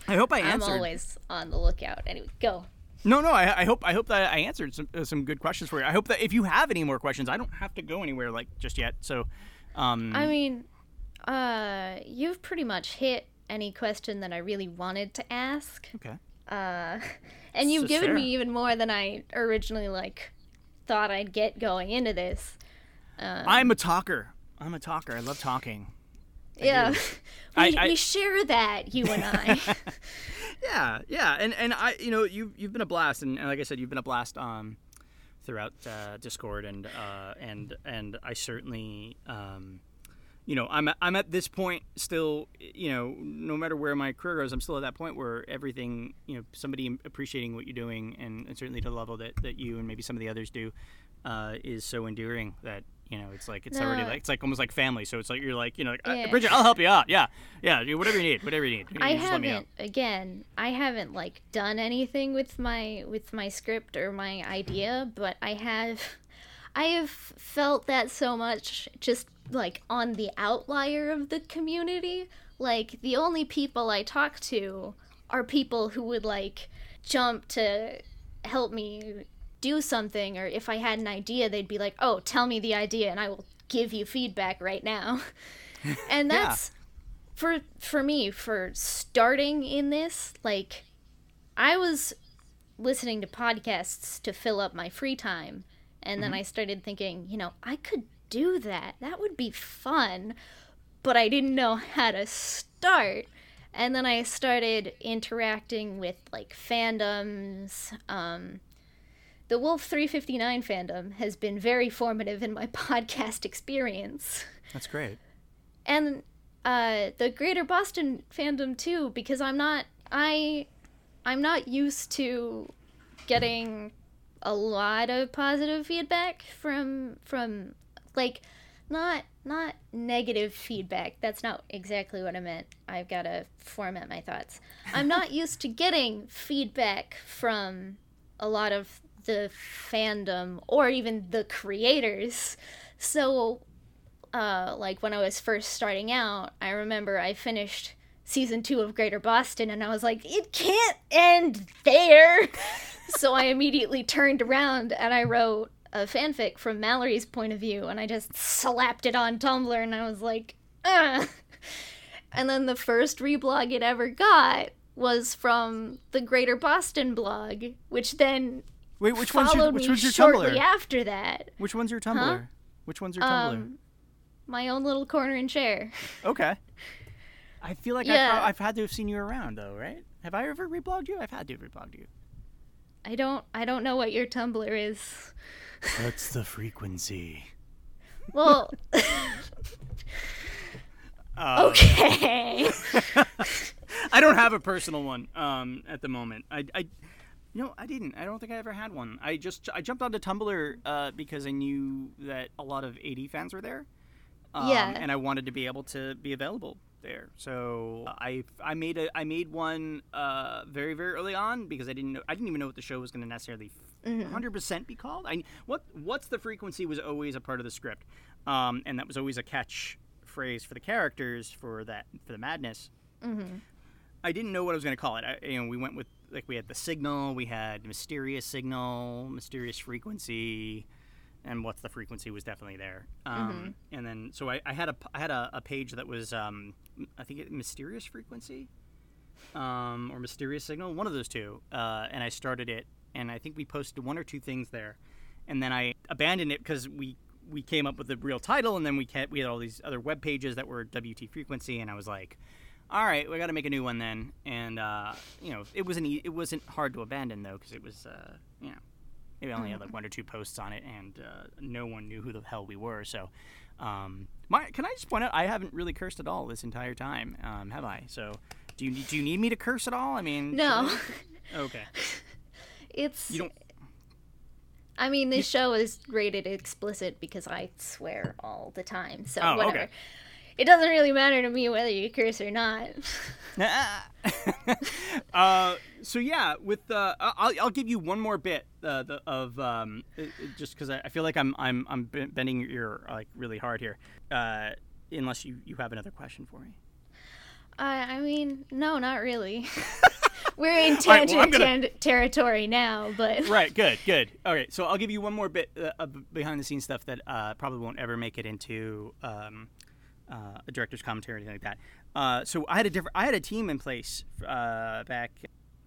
I hope I I'm always on the lookout. Anyway, go. No, no. I, I hope I hope that I answered some uh, some good questions for you. I hope that if you have any more questions, I don't have to go anywhere like just yet. So, um, I mean, uh, you've pretty much hit any question that I really wanted to ask. okay. Uh, and you've is given fair. me even more than I originally like thought I'd get going into this. I'm a talker. I'm a talker. I love talking. yeah, we, I- I- we share that you and I. Yeah, yeah, and and I, you know, you you've been a blast, and, and like I said, you've been a blast um, throughout uh, Discord, and uh, and and I certainly, um, you know, I'm I'm at this point still, you know, no matter where my career goes, I'm still at that point where everything, you know, somebody appreciating what you're doing, and, and certainly to the level that, that you and maybe some of the others do, uh, is so endearing that. You know, it's like it's already like it's like almost like family. So it's like you're like you know, like, uh, Yeah. Bridget, I'll help you out. Yeah, yeah, whatever you need, whatever you need. You I just let me out. haven't again. I haven't like done anything with my with my script or my idea, but I have I have felt that so much just like on the outlier of the community. Like the only people I talk to are people who would like jump to help me do something or if I had an idea they'd be like, "Oh, tell me the idea and I will give you feedback right now." and Yeah. that's for for me for starting in this like i was listening to podcasts to fill up my free time. And then I started thinking, you know, I could do that. That would be fun. But I didn't know how to start. And then I started interacting with like fandoms. Um, the Wolf 359 fandom has been very formative in my podcast experience. That's great. And uh, the Greater Boston fandom too, because I'm not I I'm not used to getting a lot of positive feedback from from like not not negative feedback. That's not exactly what I meant. I've got to format my thoughts. I'm not used to getting feedback from a lot of the fandom or even the creators. So uh, like when I was first starting out, I remember I finished season two of Greater Boston and I was like, it can't end there. so I immediately turned around and I wrote a fanfic from Mallory's point of view and I just slapped it on Tumblr and I was like, Ugh. And then the first reblog it ever got was from the Greater Boston blog, which then Wait, which one's your, which me one's your shortly Tumblr? after that. Which one's your Tumblr? Which one's your Tumblr? Um, my own little corner and chair. okay. I feel like Yeah. I've, I've had to have seen you around though, right? Have I ever reblogged you? I've had to have reblogged you. I don't I don't know what your Tumblr is. What's the frequency? Well, Uh, okay. I don't have a personal one um, at the moment. I, I, no, I didn't. I don't think I ever had one. I just I jumped onto Tumblr uh, because I knew that a lot of AD fans were there. Um, Yeah. And I wanted to be able to be available there. So I I made a I made one uh, very very early on because I didn't know I didn't even know what the show was going to necessarily Mm-hmm. 100% be called. I what what's the frequency was always a part of the script, um, and that was always a catch phrase for the characters for that for the madness. hmm I didn't know what I was going to call it. I, you know, we went with like we had the signal, we had mysterious signal, mysterious frequency, and what's the frequency was definitely there. Um, And then so I, I had a I had a, a page that was um, I think it, mysterious frequency, um, or mysterious signal, one of those two. Uh, and I started it, and I think we posted one or two things there, and then I abandoned it because we we came up with the real title, and then we kept, we had all these other web pages that were WT frequency, and I was like all right, we got to make a new one then. And uh, you know, it wasn't e- it wasn't hard to abandon though because it was uh, you know maybe I only had like one or two posts on it, and uh, no one knew who the hell we were. So, um, my can I just point out I haven't really cursed at all this entire time, um, have I? So, do you need- do you need me to curse at all? I mean, No. Okay. It's You don't. I mean, this show is rated explicit because I swear all the time. So Oh, whatever. okay. It doesn't really matter to me whether you curse or not. uh, so yeah, with uh, I'll, I'll give you one more bit uh, the, of um, it- it- just because I, I feel like I'm I'm I'm bending your ear like really hard here. Uh, unless you you have another question for me. I I mean, no, not really. We're in right, well, tangent gonna- territory now, but Right. Good. Good. Okay. So I'll give you one more bit uh, of behind the scenes stuff that uh, probably won't ever make it into um, uh, a director's commentary or anything like that. Uh, so I had a different. I had a team in place uh, back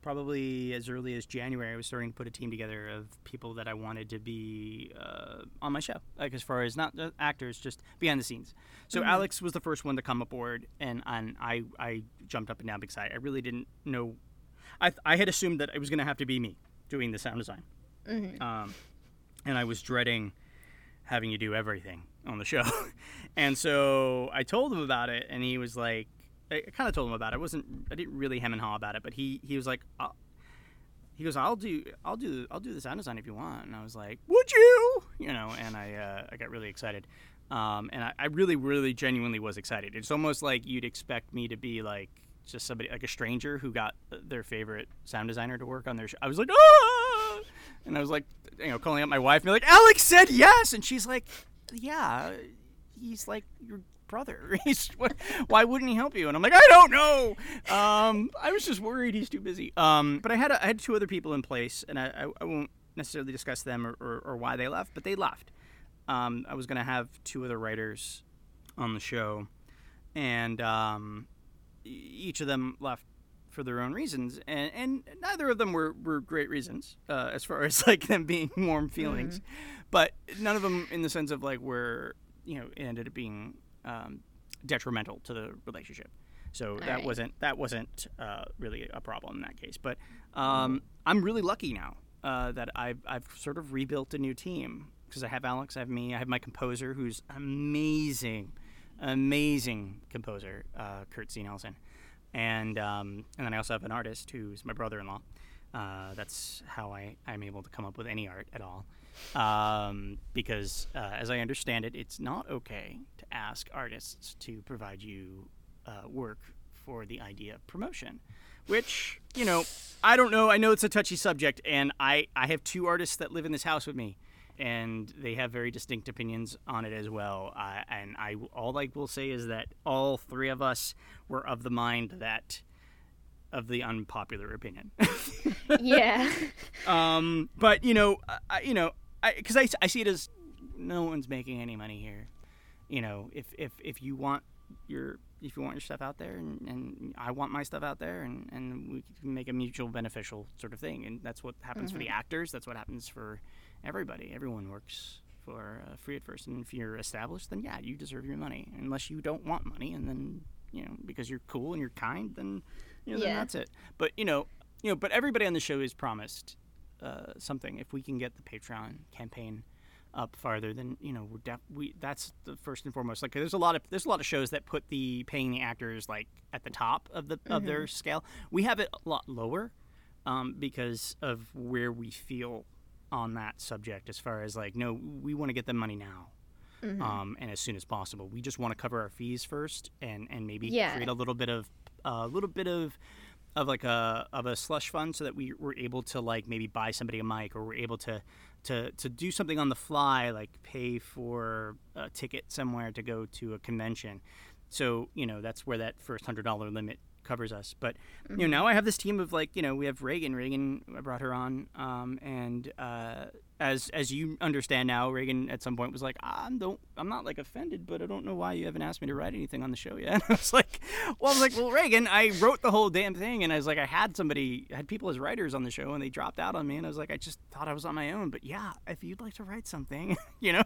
probably as early as January. I was starting to put a team together of people that I wanted to be uh, on my show, like as far as not actors, just behind the scenes. So Alex was the first one to come aboard, and, and I I jumped up and down because I, I really didn't know. I I had assumed that it was going to have to be me doing the sound design um, and I was dreading having you do everything on the show. and so I told him about it, and he was like, I kind of told him about it. I wasn't, I didn't really hem and haw about it, but he he was like, I'll, he goes, I'll do, I'll do, I'll do the sound design if you want. And I was like, would you? You know, and I uh, I got really excited. Um, and I, I really, really genuinely was excited. It's almost like you'd expect me to be like just somebody like a stranger who got their favorite sound designer to work on their show. I was like, ah! and I was like, you know, calling up my wife and be like, Alex said yes, and she's like, yeah, he's like your brother. Why wouldn't he help you? And I'm like, I don't know. Um, I was just worried he's too busy. Um, but I had a, I had two other people in place, and I, I, I won't necessarily discuss them or, or, or why they left, but they left. Um, I was gonna have two other writers on the show, and um, each of them left for their own reasons, and and neither of them were were great reasons uh, as far as like them being warm feelings, mm-hmm. but none of them in the sense of like where you know it ended up being um, detrimental to the relationship. So All that right. wasn't that wasn't uh, really a problem in that case. But um, I'm really lucky now uh, that I've I've sort of rebuilt a new team because I have Alex, I have me, I have my composer who's amazing, amazing composer, uh, Kurt C. Nelson, and um, and then I also have an artist who's my brother-in-law. Uh, that's how I, I'm able to come up with any art at all. Um, because, uh, as I understand it, it's not okay to ask artists to provide you uh, work for the idea of promotion. Which, you know, I don't know. I know it's a touchy subject, and I, I have two artists that live in this house with me, and they have very distinct opinions on it as well. Uh, and I all I will say is that all three of us were of the mind that of the unpopular opinion. yeah. Um, but you know, I, you know, because I, I, I see it as no one's making any money here. You know, if if if you want your if you want your stuff out there and, and I want my stuff out there and, and we can make a mutual beneficial sort of thing and that's what happens mm-hmm. for the mm-hmm. actors that's what happens for everybody everyone works for uh, free at first and if you're established then yeah you deserve your money unless you don't want money and then you know because you're cool and you're kind then you know yeah. then that's it but you know you know but everybody on the show is promised uh, something if we can get the patreon campaign up farther, then you know we're def- we that's the first and foremost. Like there's a lot of there's a lot of shows that put the paying the actors like at the top of the mm-hmm. of their mm-hmm. scale. We have it a lot lower um, because of where we feel on that subject. As far as like, no, we want to get the money now. Mm-hmm. Um, and as soon as possible, we just want to cover our fees first, and and maybe yeah. create a little bit of a uh, little bit of of like a of a slush fund so that we were able to like maybe buy somebody a mic or we're able to to to do something on the fly, like pay for a ticket somewhere to go to a convention. So you know that's where that first hundred dollar limit covers us. But mm-hmm. you know, mm-hmm. now I have this team of like, you know, we have Reagan. Reagan, I brought her on, um, and uh, as as you understand now, Reagan at some point was like, I don't, I'm not like offended, but I don't know why you haven't asked me to write anything on the show yet. I was like, well, I was like, well, Reagan, I wrote the whole damn thing, and I was like, I had somebody, had people as writers on the show, and they dropped out on me, and I was like, I just thought I was on my own. But yeah, if you'd like to write something, you know,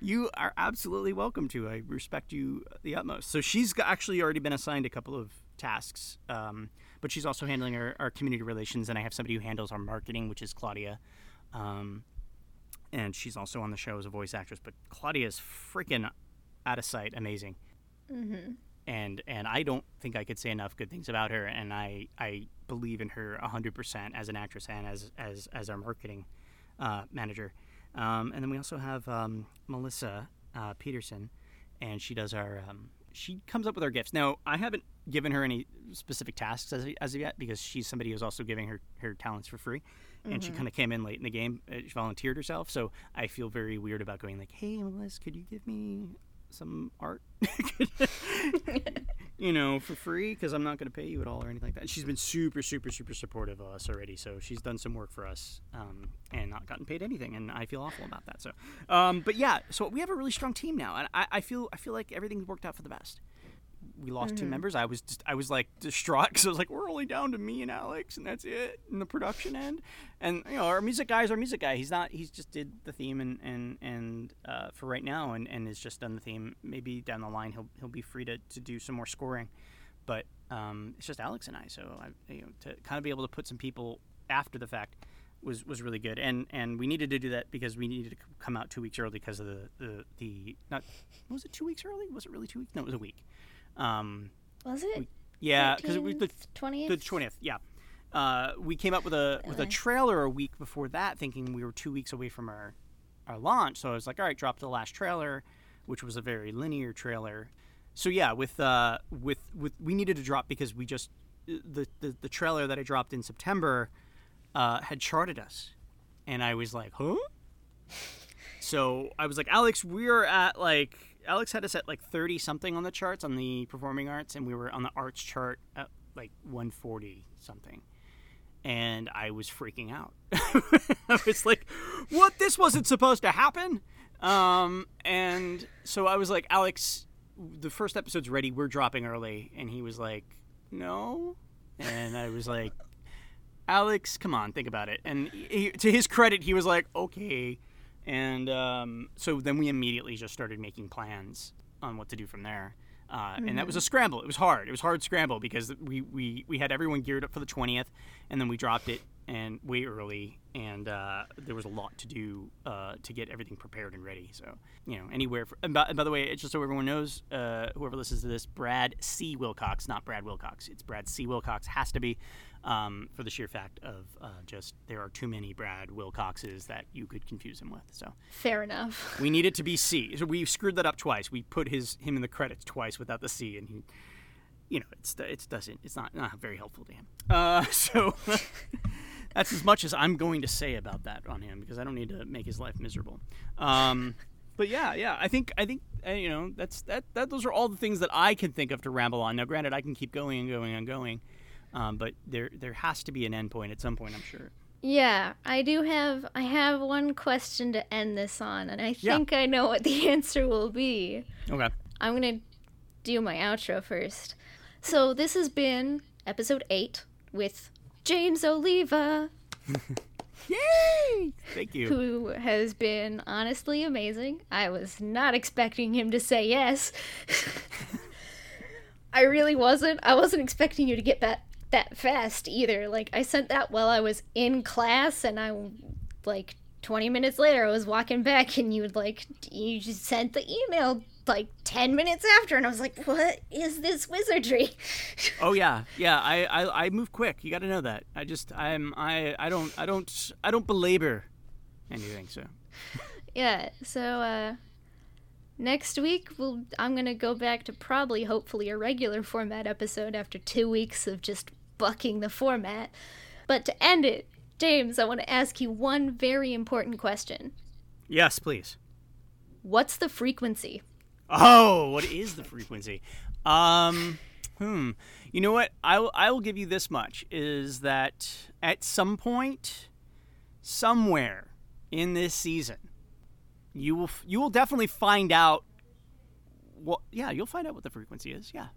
you are absolutely welcome to. I respect you the utmost. So she's actually already been assigned a couple of tasks. Um, but she's also handling our, our, community relations, and I have somebody who handles our marketing, which is Claudia. Um, and she's also on the show as a voice actress. But Claudia is freaking out of sight, amazing. Mm-hmm. And and I don't think I could say enough good things about her, and I I believe in her hundred percent as an actress and as as as our marketing uh, manager. Um, and then we also have um, Melissa uh, Peterson, and she does our um, she comes up with our gifts. Now, I haven't given her any specific tasks as, as of yet because she's somebody who's also giving her, her talents for free. And mm-hmm. she kind of came in late in the game. Uh, she volunteered herself. So I feel very weird about going like, hey, Melissa, could you give me some art, you know, for free because I'm not going to pay you at all or anything like that. She's been super, super, super supportive of us already. So she's done some work for us um, and not gotten paid anything, and I feel awful about that. So, um, but yeah, so we have a really strong team now, and I, I feel I feel like everything's worked out for the best we lost mm-hmm. two members, I was just I was like distraught because I was like, we're only down to me and Alex, and that's it in the production end. And you know, our music guy is our music guy. He's not. He's just did the theme and and and uh, for right now, and and has just done the theme. Maybe down the line, he'll he'll be free to to do some more scoring, but um, it's just Alex and I. So I, you know, to kind of be able to put some people after the fact was was really good, and and we needed to do that because we needed to come out two weeks early because of the the, the not was it two weeks early? Was it really two weeks? No, it was a week. Um, was it? We, yeah, because it was the twentieth. The twentieth, yeah. Uh, we came up with a with a trailer a week before that, thinking we were two weeks away from our our launch. So I was like, all right, drop the last trailer, which was a very linear trailer. So yeah, with uh, with with we needed to drop because we just the the, the trailer that I dropped in September uh, had charted us, and I was like, huh. So I was like, Alex, we're at like Alex had us at like 30 something on the charts on the performing arts, and we were on the arts chart at like 140 something. And I was freaking out. I was like, what? This wasn't supposed to happen? Um, and so I was like, Alex, the first episode's ready. We're dropping early. And he was like, no. and I was like, Alex, come on, think about it. And he, to his credit, he was like, okay. And um, so then we immediately just started making plans on what to do from there. Uh, and that was a scramble. It was hard. It was hard scramble because we, we, we had everyone geared up for the 20th, and then we dropped it and way early, and uh, there was a lot to do uh, to get everything prepared and ready. So you know, anywhere. For, and, by, and by the way, it's just so everyone knows, uh, whoever listens to this, Brad C. Wilcox, not Brad Wilcox. It's Brad C. Wilcox. Has to be um, for the sheer fact of uh, just there are too many Brad Wilcoxes that you could confuse him with. So Fair enough. we need it to be C. So we screwed that up twice. We put his him in the credits twice without the C, and he, you know, it's it doesn't it's not not very helpful to him. Uh, so that's as much as I'm going to say about that on him because I don't need to make his life miserable. Um, but yeah, yeah, I think I think uh, you know that's that that those are all the things that I can think of to ramble on. Now, granted, I can keep going and going and going, um, but there there has to be an end point at some point. I'm sure. Yeah, I do have I have one question to end this on, and I Yeah. think I know what the answer will be. Okay. I'm gonna do my outro first. So this has been episode eight with James Oliva, Yay! Thank you. who has been honestly amazing. I was not expecting him to say yes. I really wasn't. I wasn't expecting you to get that that fast either. Like I sent that while I was in class, and I like 20 minutes later I was walking back, and you would like you just sent the email like 10 minutes after, and I was like, what is this wizardry? Oh yeah, yeah. I, I, I move quick. You got to know that. I just I'm I I don't I don't I don't belabor anything. So Yeah, so uh next week we'll I'm going to go back to probably hopefully a regular format episode after 2 weeks of just bucking the format. But to end it, James, I want to ask you one very important question. yes, please. What's the frequency? Oh, what is the frequency? Um, hmm. You know what? I will, I will give you this much: is that at some point, somewhere in this season, you will f- you will definitely find out. What? Yeah, you'll find out what the frequency is. Yeah.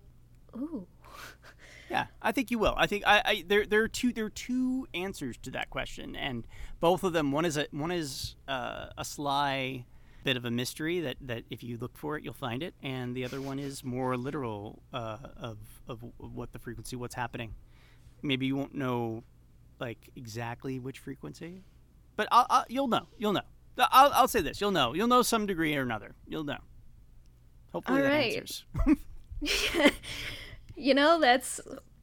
Ooh. Yeah, I think you will. I think I, I there there are two there are two answers to that question, and both of them one is a one is uh, a sly bit of a mystery that, that if you look for it you'll find it, and the other one is more literal uh, of of what the frequency, what's happening. Maybe you won't know like exactly which frequency, but I'll, I'll, you'll know. You'll know. I'll, I'll say this: you'll know. You'll know some degree or another. You'll know. Hopefully All that right. answers. You know, that's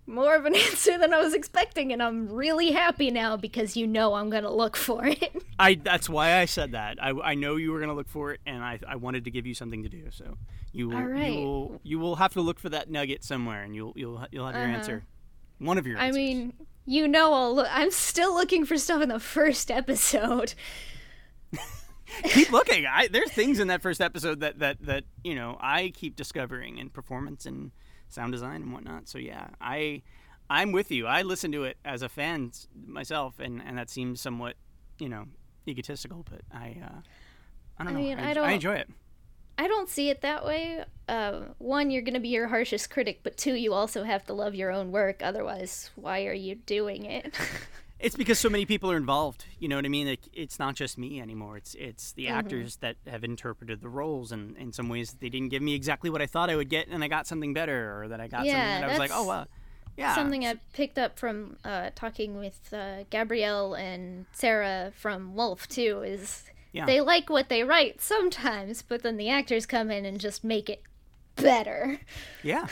more of an answer than I was expecting and I'm really happy now because you know I'm going to look for it. I that's why I said that. I, I know you were gonna look for it, and I, I wanted to give you something to do. So you will right. you will you will have to look for that nugget somewhere, and you'll you'll you'll have your Uh-huh. answer. One of your I mean, you know I'll look I'm still looking for stuff in the first episode. keep looking. I there's things in that first episode that that that you know I keep discovering in performance and sound design and whatnot. So yeah, I I'm with you. I listen to it as a fan myself, and and that seems somewhat you know egotistical, but I uh, I don't I know. mean, I, I don't- I enjoy it. I don't see it that way. Uh, one, you're going to be your harshest critic, but two, you also have to love your own work. Otherwise, why are you doing it? It's because so many people are involved. You know what I mean? Like, it's not just me anymore. It's it's Mm-hmm. the actors that have interpreted the roles, and in some ways they didn't give me exactly what I thought I would get, and I got something better, or that I got Yeah, something that I was like, oh wow, yeah. Something I picked up from uh, talking with uh, Gabriel and Sarah from Wolf, too, is Yeah. they like what they write sometimes, but then the actors come in and just make it better. Yeah,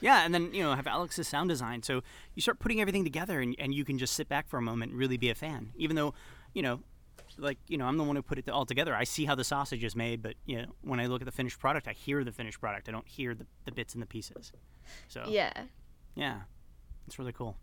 yeah, and then you know have Alex's sound design. So you start putting everything together, and, and you can just sit back for a moment and really be a fan. Even though, you know, like you know, I'm the one who put it all together. I see how the sausage is made, but you know, when I look at the finished product, I hear the finished product. I don't hear the, the bits and the pieces. So Yeah. yeah, it's really cool.